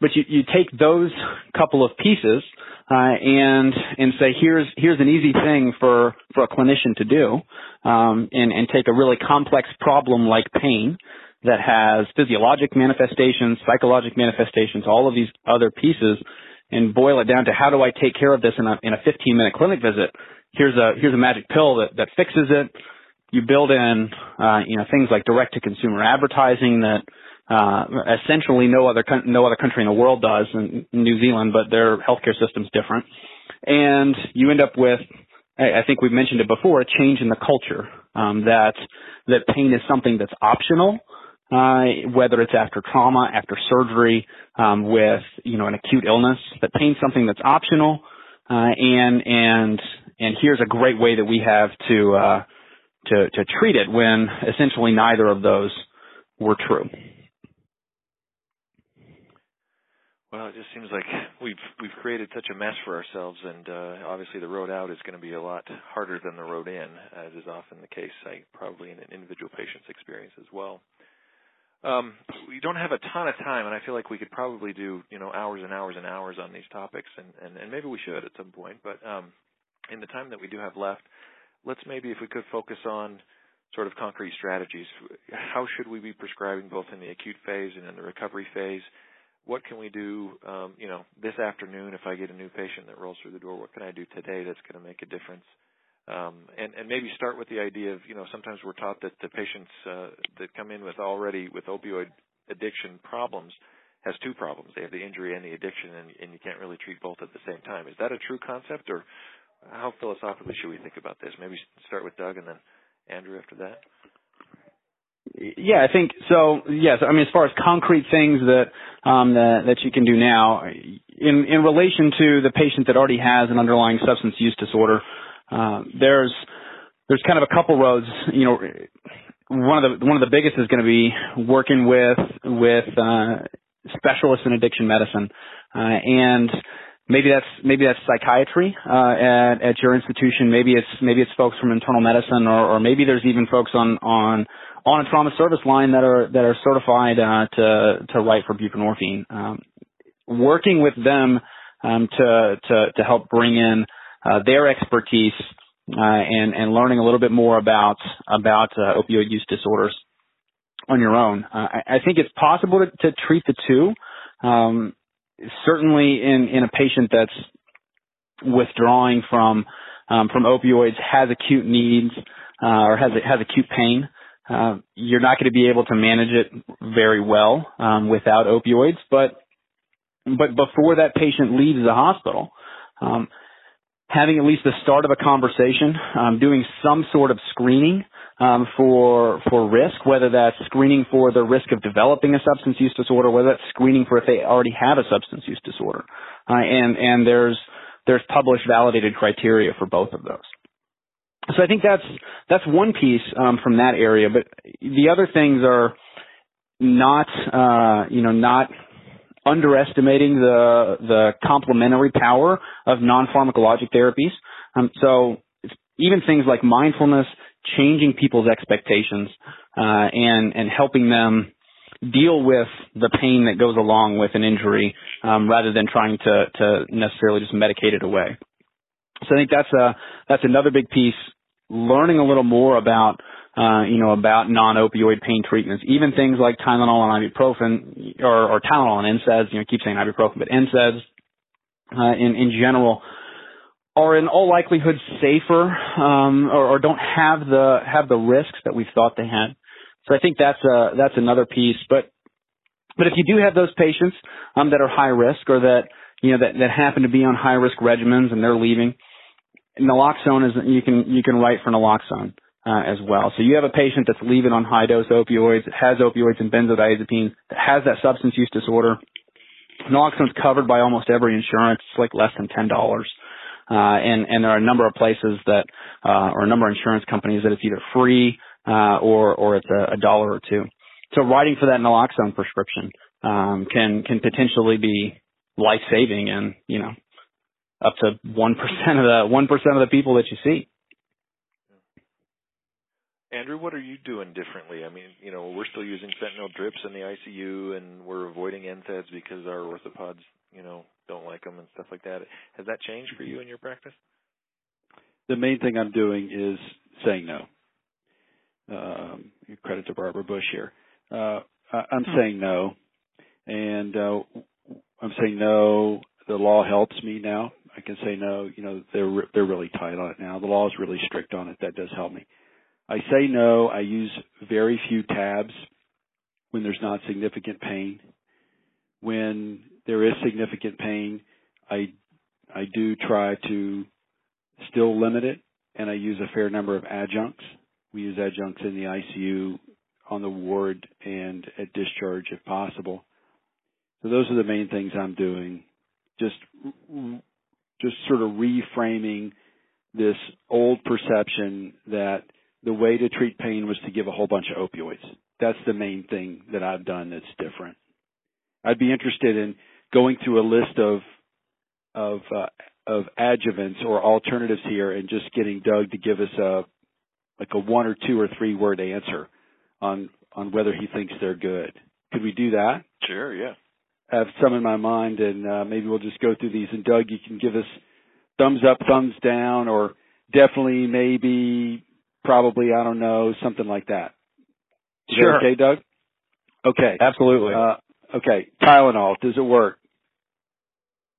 but you, you take those couple of pieces uh, and and say here's here's an easy thing for for a clinician to do um, and and take a really complex problem like pain that has physiologic manifestations, psychologic manifestations, all of these other pieces, and boil it down to how do I take care of this in a in a 15 minute clinic visit here's a here's a magic pill that that fixes it. You build in uh, you know things like direct to consumer advertising that uh, essentially no other no other country in the world does in New Zealand, but their healthcare system's different. And you end up with I think we've mentioned it before, a change in the culture um, that that pain is something that's optional, uh, whether it's after trauma, after surgery, um, with you know an acute illness. That pain's something that's optional, uh, and and and here's a great way that we have to uh, to to treat it when essentially neither of those were true. Well, it just seems like we've we've created such a mess for ourselves, and uh, obviously the road out is going to be a lot harder than the road in, as is often the case. I probably in an individual patient's experience as well. Um, we don't have a ton of time, and I feel like we could probably do you know hours and hours and hours on these topics, and and, and maybe we should at some point. But um, in the time that we do have left, let's maybe if we could focus on sort of concrete strategies. How should we be prescribing both in the acute phase and in the recovery phase? What can we do, um, you know, this afternoon if I get a new patient that rolls through the door? What can I do today that's going to make a difference? Um, and, and maybe start with the idea of, you know, sometimes we're taught that the patients uh, that come in with already with opioid addiction problems has two problems. They have the injury and the addiction, and, and you can't really treat both at the same time. Is that a true concept, or how philosophically should we think about this? Maybe start with Doug and then Andrew after that. Yeah, I think so. Yes, I mean as far as concrete things that um, that, that you can do now, in in relation to the patient that already has an underlying substance use disorder, uh, there's there's kind of a couple roads. You know, one of the one of the biggest is going to be working with with uh, specialists in addiction medicine, uh, and maybe that's maybe that's psychiatry uh, at at your institution. Maybe it's maybe it's folks from internal medicine, or, or maybe there's even folks on on on a trauma service line that are that are certified uh, to to write for buprenorphine. Um, working with them um, to to to help bring in uh, their expertise uh, and and learning a little bit more about about uh, opioid use disorders on your own. Uh, I, I think it's possible to, to treat the two. Um, certainly in, in a patient that's withdrawing from um, from opioids has acute needs uh, or has has acute pain, uh, you're not going to be able to manage it very well um, without opioids. But but before that patient leaves the hospital, um, having at least the start of a conversation, um, doing some sort of screening um, for for risk, whether that's screening for the risk of developing a substance use disorder, whether that's screening for if they already have a substance use disorder, uh, and and there's there's published validated criteria for both of those. So I think that's that's one piece um, from that area, but the other things are not uh, you know not underestimating the the complementary power of non-pharmacologic therapies. Um, so even things like mindfulness, changing people's expectations, uh, and and helping them deal with the pain that goes along with an injury, um, rather than trying to to necessarily just medicate it away. So I think that's a that's another big piece. Learning a little more about uh, you know, about non-opioid pain treatments, even things like Tylenol and ibuprofen, or, or Tylenol and NSAIDs, you know, keep saying ibuprofen, but NSAIDs, uh, in, in general, are in all likelihood safer, um, or, or don't have the, have the risks that we thought they had. So I think that's a, that's another piece. But, but if you do have those patients, um, that are high risk or that, you know, that, that happen to be on high risk regimens and they're leaving, naloxone is, you can, you can write for naloxone uh, as well. So you have a patient that's leaving on high dose opioids, has opioids and benzodiazepines, that has that substance use disorder. Naloxone's covered by almost every insurance. It's like less than ten dollars. Uh, and, and there are a number of places that, uh, or a number of insurance companies that it's either free, uh, or, or it's a, a dollar or two. So writing for that naloxone prescription, um, can, can potentially be life saving and, you know, up to 1% of the, 1% of the people that you see. Andrew, what are you doing differently? I mean, you know, we're still using fentanyl drips in the ICU, and we're avoiding NSAIDs because our orthopods, you know, don't like them and stuff like that. Has that changed for you in your practice? The main thing I'm doing is saying no. Um, credit to Barbara Bush here. Uh, I'm hmm. saying no, and uh, I'm saying no. The law helps me now. I can say no. You know, they're they're really tight on it now. The law is really strict on it. That does help me. I say no. I use very few tabs when there's not significant pain. When there is significant pain, I I do try to still limit it, and I use a fair number of adjuncts. We use adjuncts in the ICU, on the ward, and at discharge if possible. So those are the main things I'm doing. Just just sort of reframing this old perception that the way to treat pain was to give a whole bunch of opioids. That's the main thing that I've done that's different. I'd be interested in going through a list of of uh, of adjuvants or alternatives here and just getting Doug to give us a like a one or two or three word answer on on whether he thinks they're good. Could we do that? Sure, yeah. I have some in my mind and uh, maybe we'll just go through these and Doug you can give us thumbs up, thumbs down or definitely, maybe, probably, I don't know, something like that. Is Sure. that okay, Doug? Okay. Absolutely. Uh, okay. Tylenol, does it work?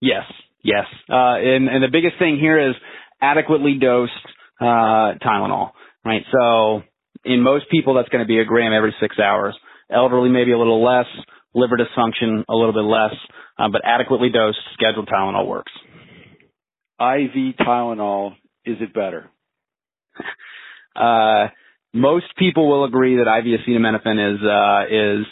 Yes, yes. Uh, and, and the biggest thing here is adequately dosed uh, Tylenol, right? So in most people, that's going to be a gram every six hours. Elderly, maybe a little less. Liver dysfunction, a little bit less. Uh, but adequately dosed, scheduled Tylenol works. IV Tylenol, is it better? Uh, most people will agree that IV acetaminophen is uh, is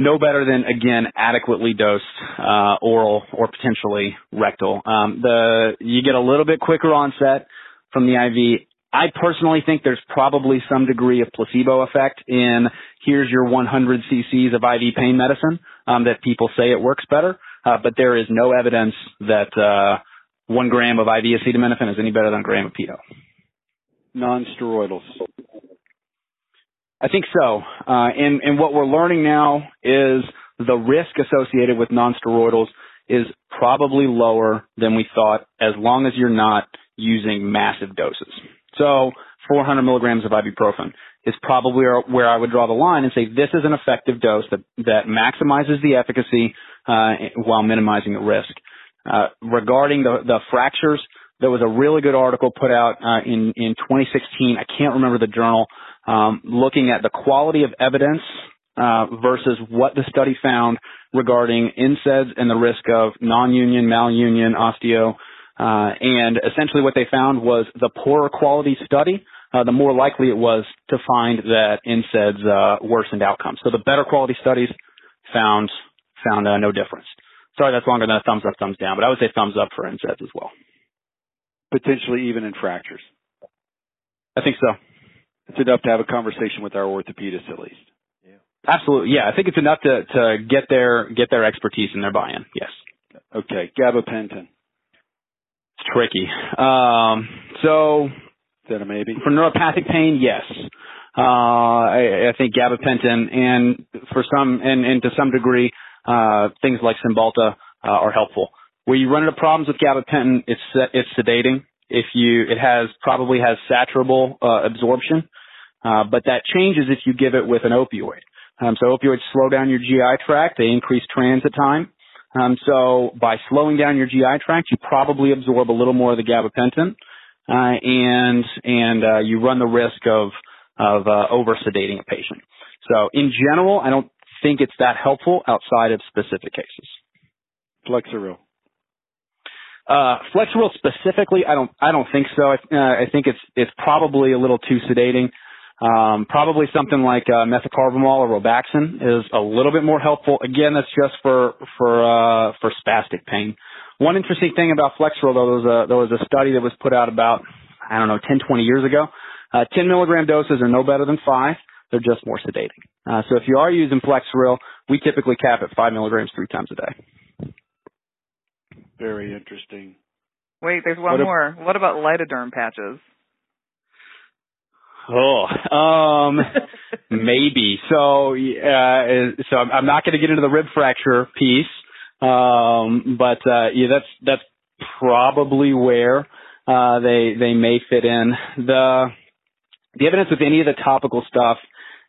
no better than again adequately dosed uh, oral or potentially rectal. Um, the you get a little bit quicker onset from the IV. I personally think there's probably some degree of placebo effect in here's your 100 cc's of IV pain medicine um, that people say it works better, uh, but there is no evidence that uh, one gram of IV acetaminophen is any better than a gram of PO. Non-steroidals. I think so. Uh, and, and what we're learning now is the risk associated with nonsteroidals is probably lower than we thought as long as you're not using massive doses. So 400 milligrams of ibuprofen is probably where, I would draw the line and say this is an effective dose that, that maximizes the efficacy uh, while minimizing the risk. Uh, regarding the, the fractures, there was a really good article put out uh, in, in 2016. I can't remember the journal, um, looking at the quality of evidence uh, versus what the study found regarding NSAIDs and the risk of non-union, malunion, osteo. Uh, and essentially what they found was the poorer quality study, uh, the more likely it was to find that NSAIDs uh, worsened outcomes. So the better quality studies found found uh, no difference. Sorry, that's longer than a thumbs up, thumbs down, but I would say thumbs up for NSAIDs as well. Potentially even in fractures. I think so. It's enough to have a conversation with our orthopedist at least. Absolutely, yeah. I think it's enough to to get their get their expertise and their buy-in. Yes. Okay, gabapentin. It's tricky. Um, so that a maybe? for neuropathic pain, yes. Uh, I, I think gabapentin and for some and, and to some degree, uh, things like Cymbalta uh, are helpful. Where you run into problems with gabapentin, it's it's sedating. If you it has probably has saturable uh, absorption, uh, but that changes if you give it with an opioid. Um, so opioids slow down your GI tract. They increase transit time. Um, so by slowing down your GI tract, you probably absorb a little more of the gabapentin, uh, and and uh, you run the risk of of uh, over sedating a patient. So in general, I don't think it's that helpful outside of specific cases. Flexeril. Uh, Flexeril specifically, I don't, I don't think so. I, uh, I think it's, it's probably a little too sedating. Um, probably something like uh, methocarbamol or Robaxin is a little bit more helpful. Again, that's just for for uh, for spastic pain. One interesting thing about Flexeril, though, there was a there was a study that was put out about I don't know 10, 20 years ago. Uh, 10 milligram doses are no better than five. They're just more sedating. Uh, so if you are using Flexeril, we typically cap at five milligrams three times a day. Very interesting. Wait, there's one What ab- more. What about lidoderm patches? Oh, um, maybe. So, uh, so I'm I'm not going to get into the rib fracture piece, um, but uh, yeah, that's that's probably where uh, they they may fit in. The the evidence with any of the topical stuff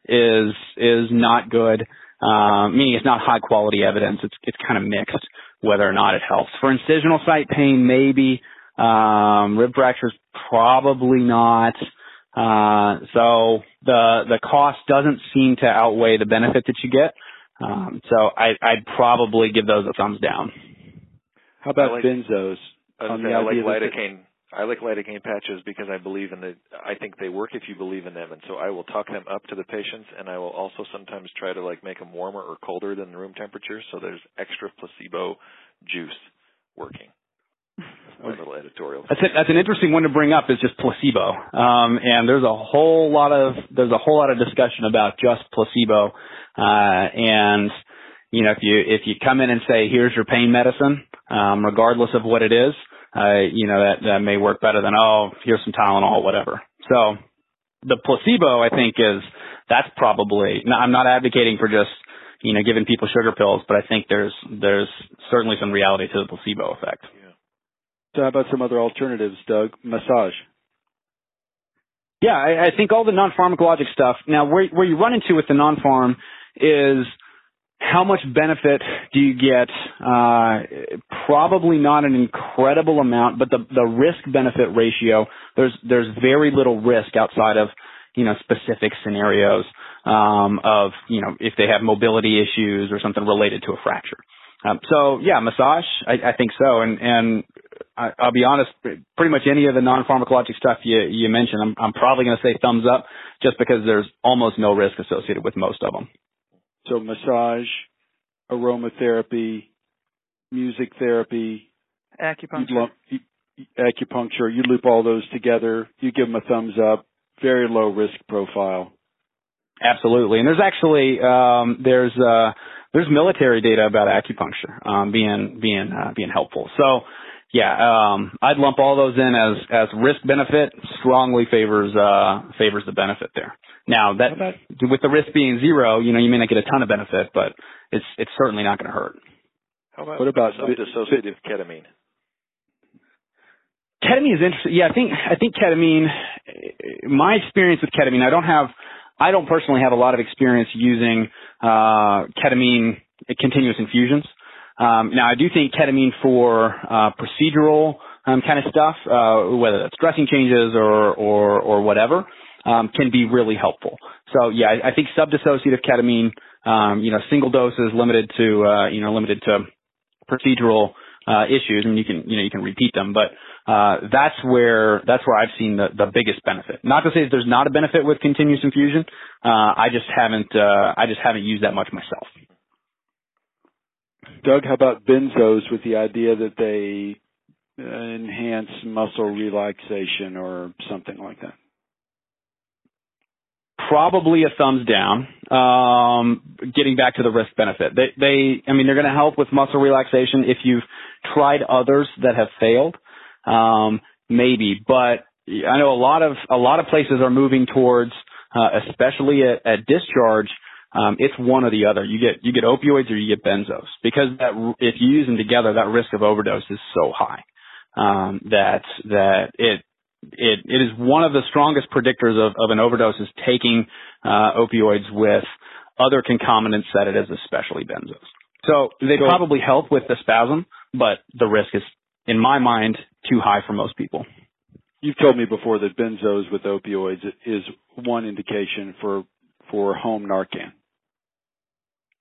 is is not good. Um, meaning it's not high quality evidence. It's it's kind of mixed whether or not it helps. For incisional site pain, maybe. Um, rib fractures, probably not. Uh, so the the cost doesn't seem to outweigh the benefit that you get. Um, so I, I'd probably give those a thumbs down. How about I like- benzos? I, On gonna the say, I like idea that- lidocaine. I like lidocaine patches because I believe in the. I think they work if you believe in them, and so I will talk them up to the patients, and I will also sometimes try to like make them warmer or colder than room temperature, so there's extra placebo juice working. That's little editorial. That's. That's an interesting one to bring up is just placebo. Um, and there's a whole lot of there's a whole lot of discussion about just placebo. Uh, and you know if you if you come in and say here's your pain medicine, um, regardless of what it is, uh, you know that that may work better than oh here's some Tylenol whatever. So the placebo I think is that's probably I'm not advocating for just you know giving people sugar pills, but I think there's there's certainly some reality to the placebo effect. So how about some other alternatives, Doug? Massage. Yeah, I, I think all the non-pharmacologic stuff. Now, where where you run into with the non-pharm is how much benefit do you get? Uh, probably not an incredible amount, but the the risk benefit ratio there's there's very little risk outside of you know specific scenarios um, of you know if they have mobility issues or something related to a fracture. Um, so yeah, massage, I, I think so, and and I, I'll be honest, pretty much any of the non-pharmacologic stuff you you mentioned, I'm I'm probably going to say thumbs up, just because there's almost no risk associated with most of them. So massage, aromatherapy, music therapy, acupuncture, you lump, you, acupuncture. You loop all those together. You give them a thumbs up. Very low risk profile. Absolutely, and there's actually um, there's uh, there's military data about acupuncture um, being being uh, being helpful. So yeah, um, I'd lump all those in as as risk benefit. Strongly favors uh, favors the benefit there. Now that about, with the risk being zero, you know, you may not get a ton of benefit, but it's it's certainly not going to hurt. How about what about dissociative ketamine? Ketamine is interesting. Yeah, I think I think ketamine. My experience with ketamine, I don't have. I don't personally have a lot of experience using uh, ketamine continuous infusions. Um, now, I do think ketamine for uh, procedural um, kind of stuff, uh, whether that's dressing changes or or, or whatever, um, can be really helpful. So yeah, I, I think subdissociative ketamine, um, you know, single doses limited to uh, you know limited to procedural uh, issues, and you can you know you can repeat them, but uh, that's where that's where I've seen the, the biggest benefit. Not to say that there's not a benefit with continuous infusion. Uh, I just haven't uh, I just haven't used that much myself. Doug, how about benzos with the idea that they enhance muscle relaxation or something like that? Probably a thumbs down. Um, getting back to the risk benefit, they, they, I mean, they're going to help with muscle relaxation if you've tried others that have failed. Um, maybe, but I know a lot of a lot of places are moving towards, uh, especially at, at discharge, um, it's one or the other. You get you get opioids or you get benzos because that if you use them together, that risk of overdose is so high um, that that it it it is one of the strongest predictors of, of an overdose is taking uh, opioids with other concomitant sedatives, especially benzos. So they so, probably help with the spasm, but the risk is, in my mind, too high for most people. You've told me before that benzos with opioids is one indication for for home Narcan.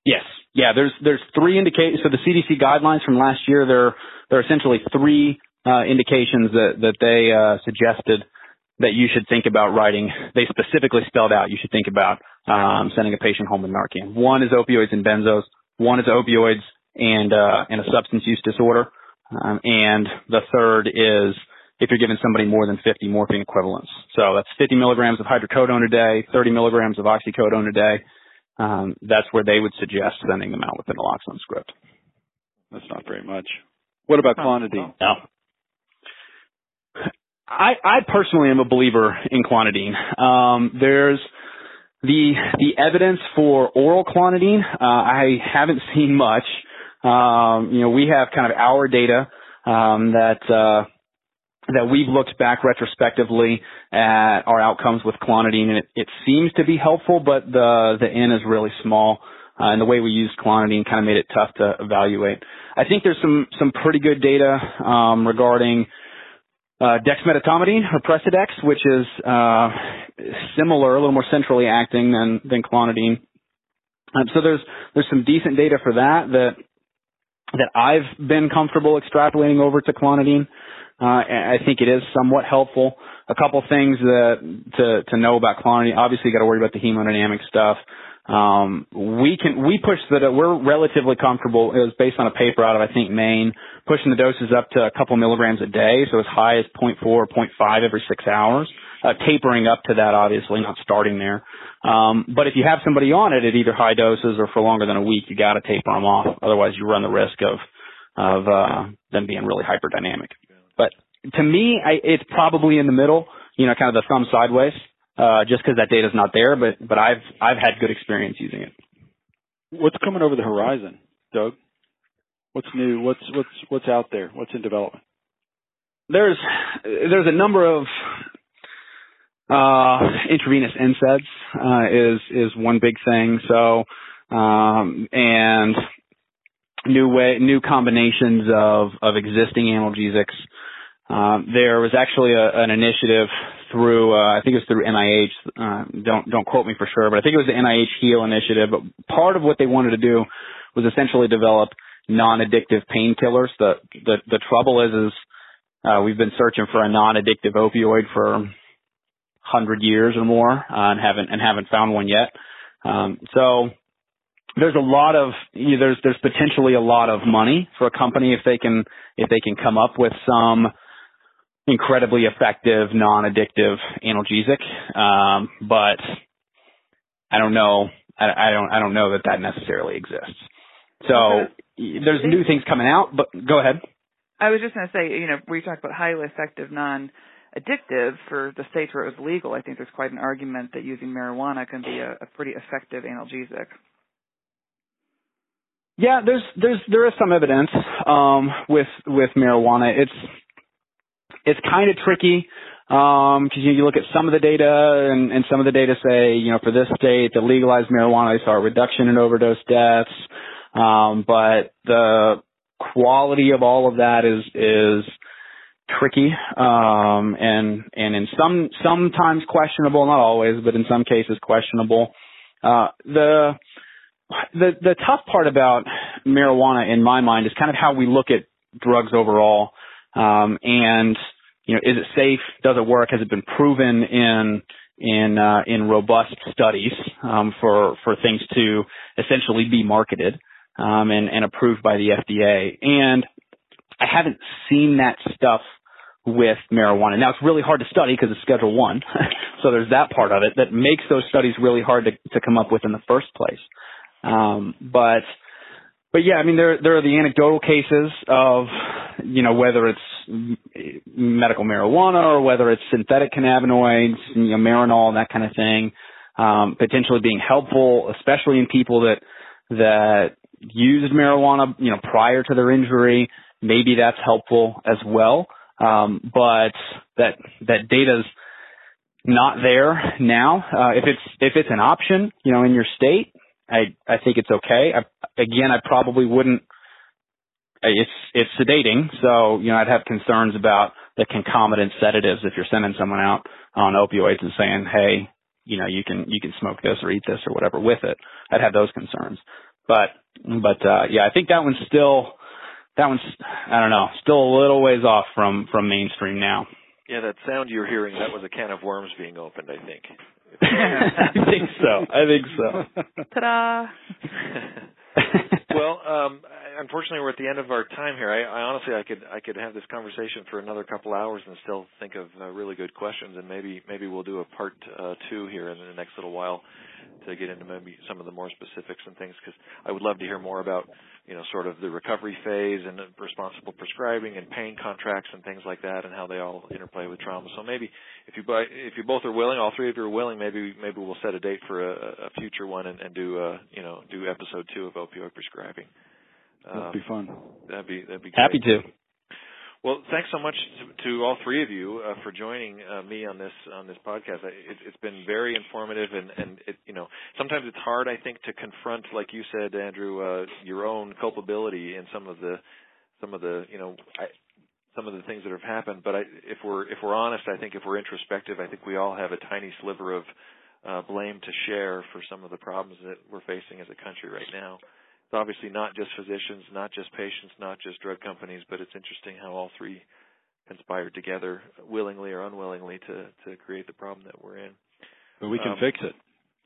Yes. Yeah, there's there's three indications. So the CDC guidelines from last year, there there are essentially three uh, indications that that they uh, suggested that you should think about writing. They specifically spelled out you should think about um, sending a patient home with Narcan. One is opioids and benzos. One is opioids and uh, and a substance use disorder. Um, and the third is if you're giving somebody more than 50 morphine equivalents. So that's 50 milligrams of hydrocodone a day, 30 milligrams of oxycodone a day, um, that's where they would suggest sending them out with an naloxone script. That's not very much. What about clonidine? No. I, I personally am a believer in clonidine. Um, there's the the evidence for oral clonidine. Uh, I haven't seen much. Um, you know, we have kind of our data um, that uh, that we've looked back retrospectively at our outcomes with clonidine, and it, it seems to be helpful, but the the n is really small, uh, and the way we used clonidine kind of made it tough to evaluate. I think there's some some pretty good data um, regarding uh, dexmedetomidine or Precedex, which is uh, similar, a little more centrally acting than than clonidine. Um, so there's there's some decent data for that that that I've been comfortable extrapolating over to clonidine. Uh, I think it is somewhat helpful. A couple things that to to know about clonidine. Obviously, you got to worry about the hemodynamic stuff. Um, we can we push that we're relatively comfortable. It was based on a paper out of I think Maine, pushing the doses up to a couple milligrams a day, so as high as 0.4 or 0.5 every six hours. Uh, tapering up to that, obviously, not starting there. Um, but if you have somebody on it at either high doses or for longer than a week, you got to taper them off. Otherwise, you run the risk of of uh, them being really hyperdynamic. But to me, I, it's probably in the middle, you know, kind of the thumb sideways, uh, just because that data's not there. But but I've I've had good experience using it. What's coming over the horizon, Doug? What's new? What's what's what's out there? What's in development? There's there's a number of uh, intravenous NSAIDs uh, is is one big thing. So um, and new way new combinations of of existing analgesics. Um, there was actually a, an initiative through uh, I think it was through NIH. Uh, don't don't quote me for sure, but I think it was the NIH Heal initiative. But part of what they wanted to do was essentially develop non-addictive painkillers. The the the trouble is is uh, we've been searching for a non-addictive opioid for hundred years or more, uh, and haven't and haven't found one yet. Um, so there's a lot of you know, there's there's potentially a lot of money for a company if they can if they can come up with some incredibly effective non-addictive analgesic. Um, but I don't know. I, I don't. I don't know that that necessarily exists. So there's new things coming out. But go ahead. I was just going to say, you know, we talked about highly effective non addictive for the states where it was legal, I think there's quite an argument that using marijuana can be a, a pretty effective analgesic. Yeah, there's there's there is some evidence um, with with marijuana. It's it's kind of tricky because um, you, look at some of the data and, and some of the data say you know for this state that legalized marijuana they saw a reduction in overdose deaths, um, but the quality of all of that is is tricky um, and and in some sometimes questionable, not always, but in some cases questionable. Uh, the the the tough part about marijuana in my mind is kind of how we look at drugs overall. Um, and you know, is it safe? Does it work? Has it been proven in in uh, in robust studies um, for for things to essentially be marketed um, and, and approved by the FDA? And I haven't seen that stuff with marijuana. Now it's really hard to study because it's Schedule One, so there's that part of it that makes those studies really hard to, to come up with in the first place. Um, but but yeah, I mean there there are the anecdotal cases of you know whether it's medical marijuana or whether it's synthetic cannabinoids, you know, Marinol, and that kind of thing, um, potentially being helpful, especially in people that that used marijuana, you know, prior to their injury. Maybe that's helpful as well. Um, but that that data's not there now. Uh, if it's if it's an option, you know, in your state, I I think it's okay. I, again, I probably wouldn't. It's it's sedating, so you know I'd have concerns about the concomitant sedatives if you're sending someone out on opioids and saying, hey, you know, you can you can smoke this or eat this or whatever with it. I'd have those concerns. But but uh yeah, I think that one's still that one's I don't know, still a little ways off from from mainstream now. Yeah, that sound you're hearing, that was a can of worms being opened, I think. I think so. I think so. Ta-da! well, um, unfortunately, we're at the end of our time here. I, I honestly, I could, I could have this conversation for another couple hours and still think of uh, really good questions, and maybe, maybe we'll do a part uh, two here in the next little while to get into maybe some of the more specifics and things because I would love to hear more about you know sort of the recovery phase and responsible prescribing and pain contracts and things like that and how they all interplay with trauma. So maybe if you if you both are willing, all three of you are willing, maybe maybe we'll set a date for a, a future one and, and do uh you know do episode two of opioid prescribing. That'd be fun. That'd be that'd be great. happy to. Well, thanks so much to, to all three of you uh, for joining uh, me on this on this podcast. It, it's been very informative, and and it, you know sometimes it's hard, I think, to confront, like you said, Andrew, uh, your own culpability in some of the some of the you know I, some of the things that have happened. But I, if we're if we're honest, I think if we're introspective, I think we all have a tiny sliver of uh, blame to share for some of the problems that we're facing as a country right now it's obviously not just physicians, not just patients, not just drug companies, but it's interesting how all three conspired together, willingly or unwillingly, to to create the problem that we're in. But we can um, fix it.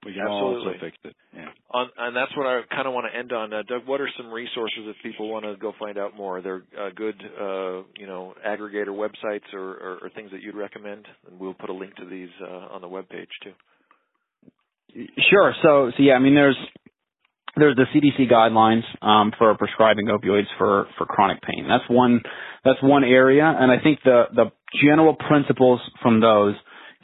We can absolutely. also fix it. Yeah. On, and that's what I kind of want to end on. Uh, Doug, what are some resources if people want to go find out more? Are there uh, good, uh, you know, aggregator websites or, or, or, things that you'd recommend? And we'll put a link to these uh, on the web page too. Sure. So, so yeah, I mean, there's there's the CDC guidelines um, for prescribing opioids for for chronic pain. That's one that's one area, and I think the the general principles from those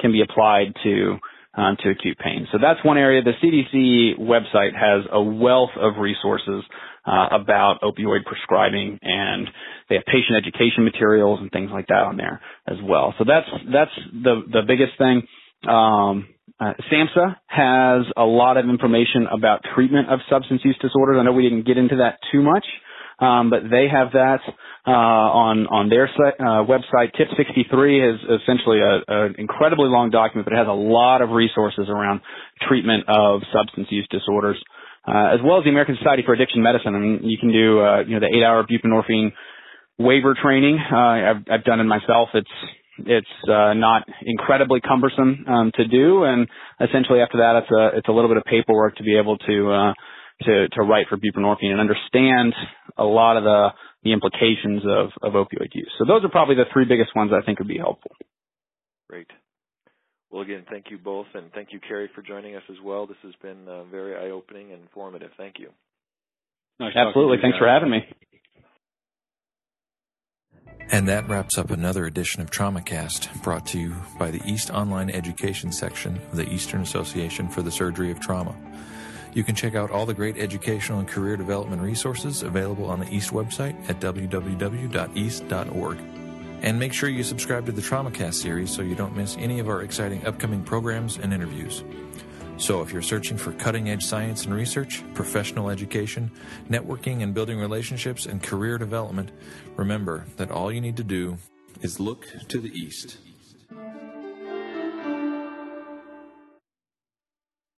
can be applied to um, to acute pain. So that's one area. The CDC website has a wealth of resources uh, about opioid prescribing, and they have patient education materials and things like that on there as well. So that's that's the the biggest thing. Um, uh, SAMHSA has a lot of information about treatment of substance use disorders. I know we didn't get into that too much, um, but they have that uh, on on their site, uh, website. Tip 63 is essentially an incredibly long document, but it has a lot of resources around treatment of substance use disorders, uh, as well as the American Society for Addiction Medicine. I mean, you can do uh, you know the eight-hour buprenorphine waiver training. Uh, I've, I've done it myself. It's it's uh, not incredibly cumbersome um, to do, and essentially after that, it's a it's a little bit of paperwork to be able to uh, to to write for buprenorphine and understand a lot of the the implications of of opioid use. So those are probably the three biggest ones I think would be helpful. Great. Well, again, thank you both, and thank you, Carrie, for joining us as well. This has been uh, very eye-opening and informative. Thank you. Nice Absolutely. Thanks for having me. And that wraps up another edition of TraumaCast, brought to you by the East Online Education section of the Eastern Association for the Surgery of Trauma. You can check out all the great educational and career development resources available on the East website at www.east.org. And make sure you subscribe to the TraumaCast series so you don't miss any of our exciting upcoming programs and interviews. So, if you're searching for cutting edge science and research, professional education, networking and building relationships, and career development, remember that all you need to do is look to the east.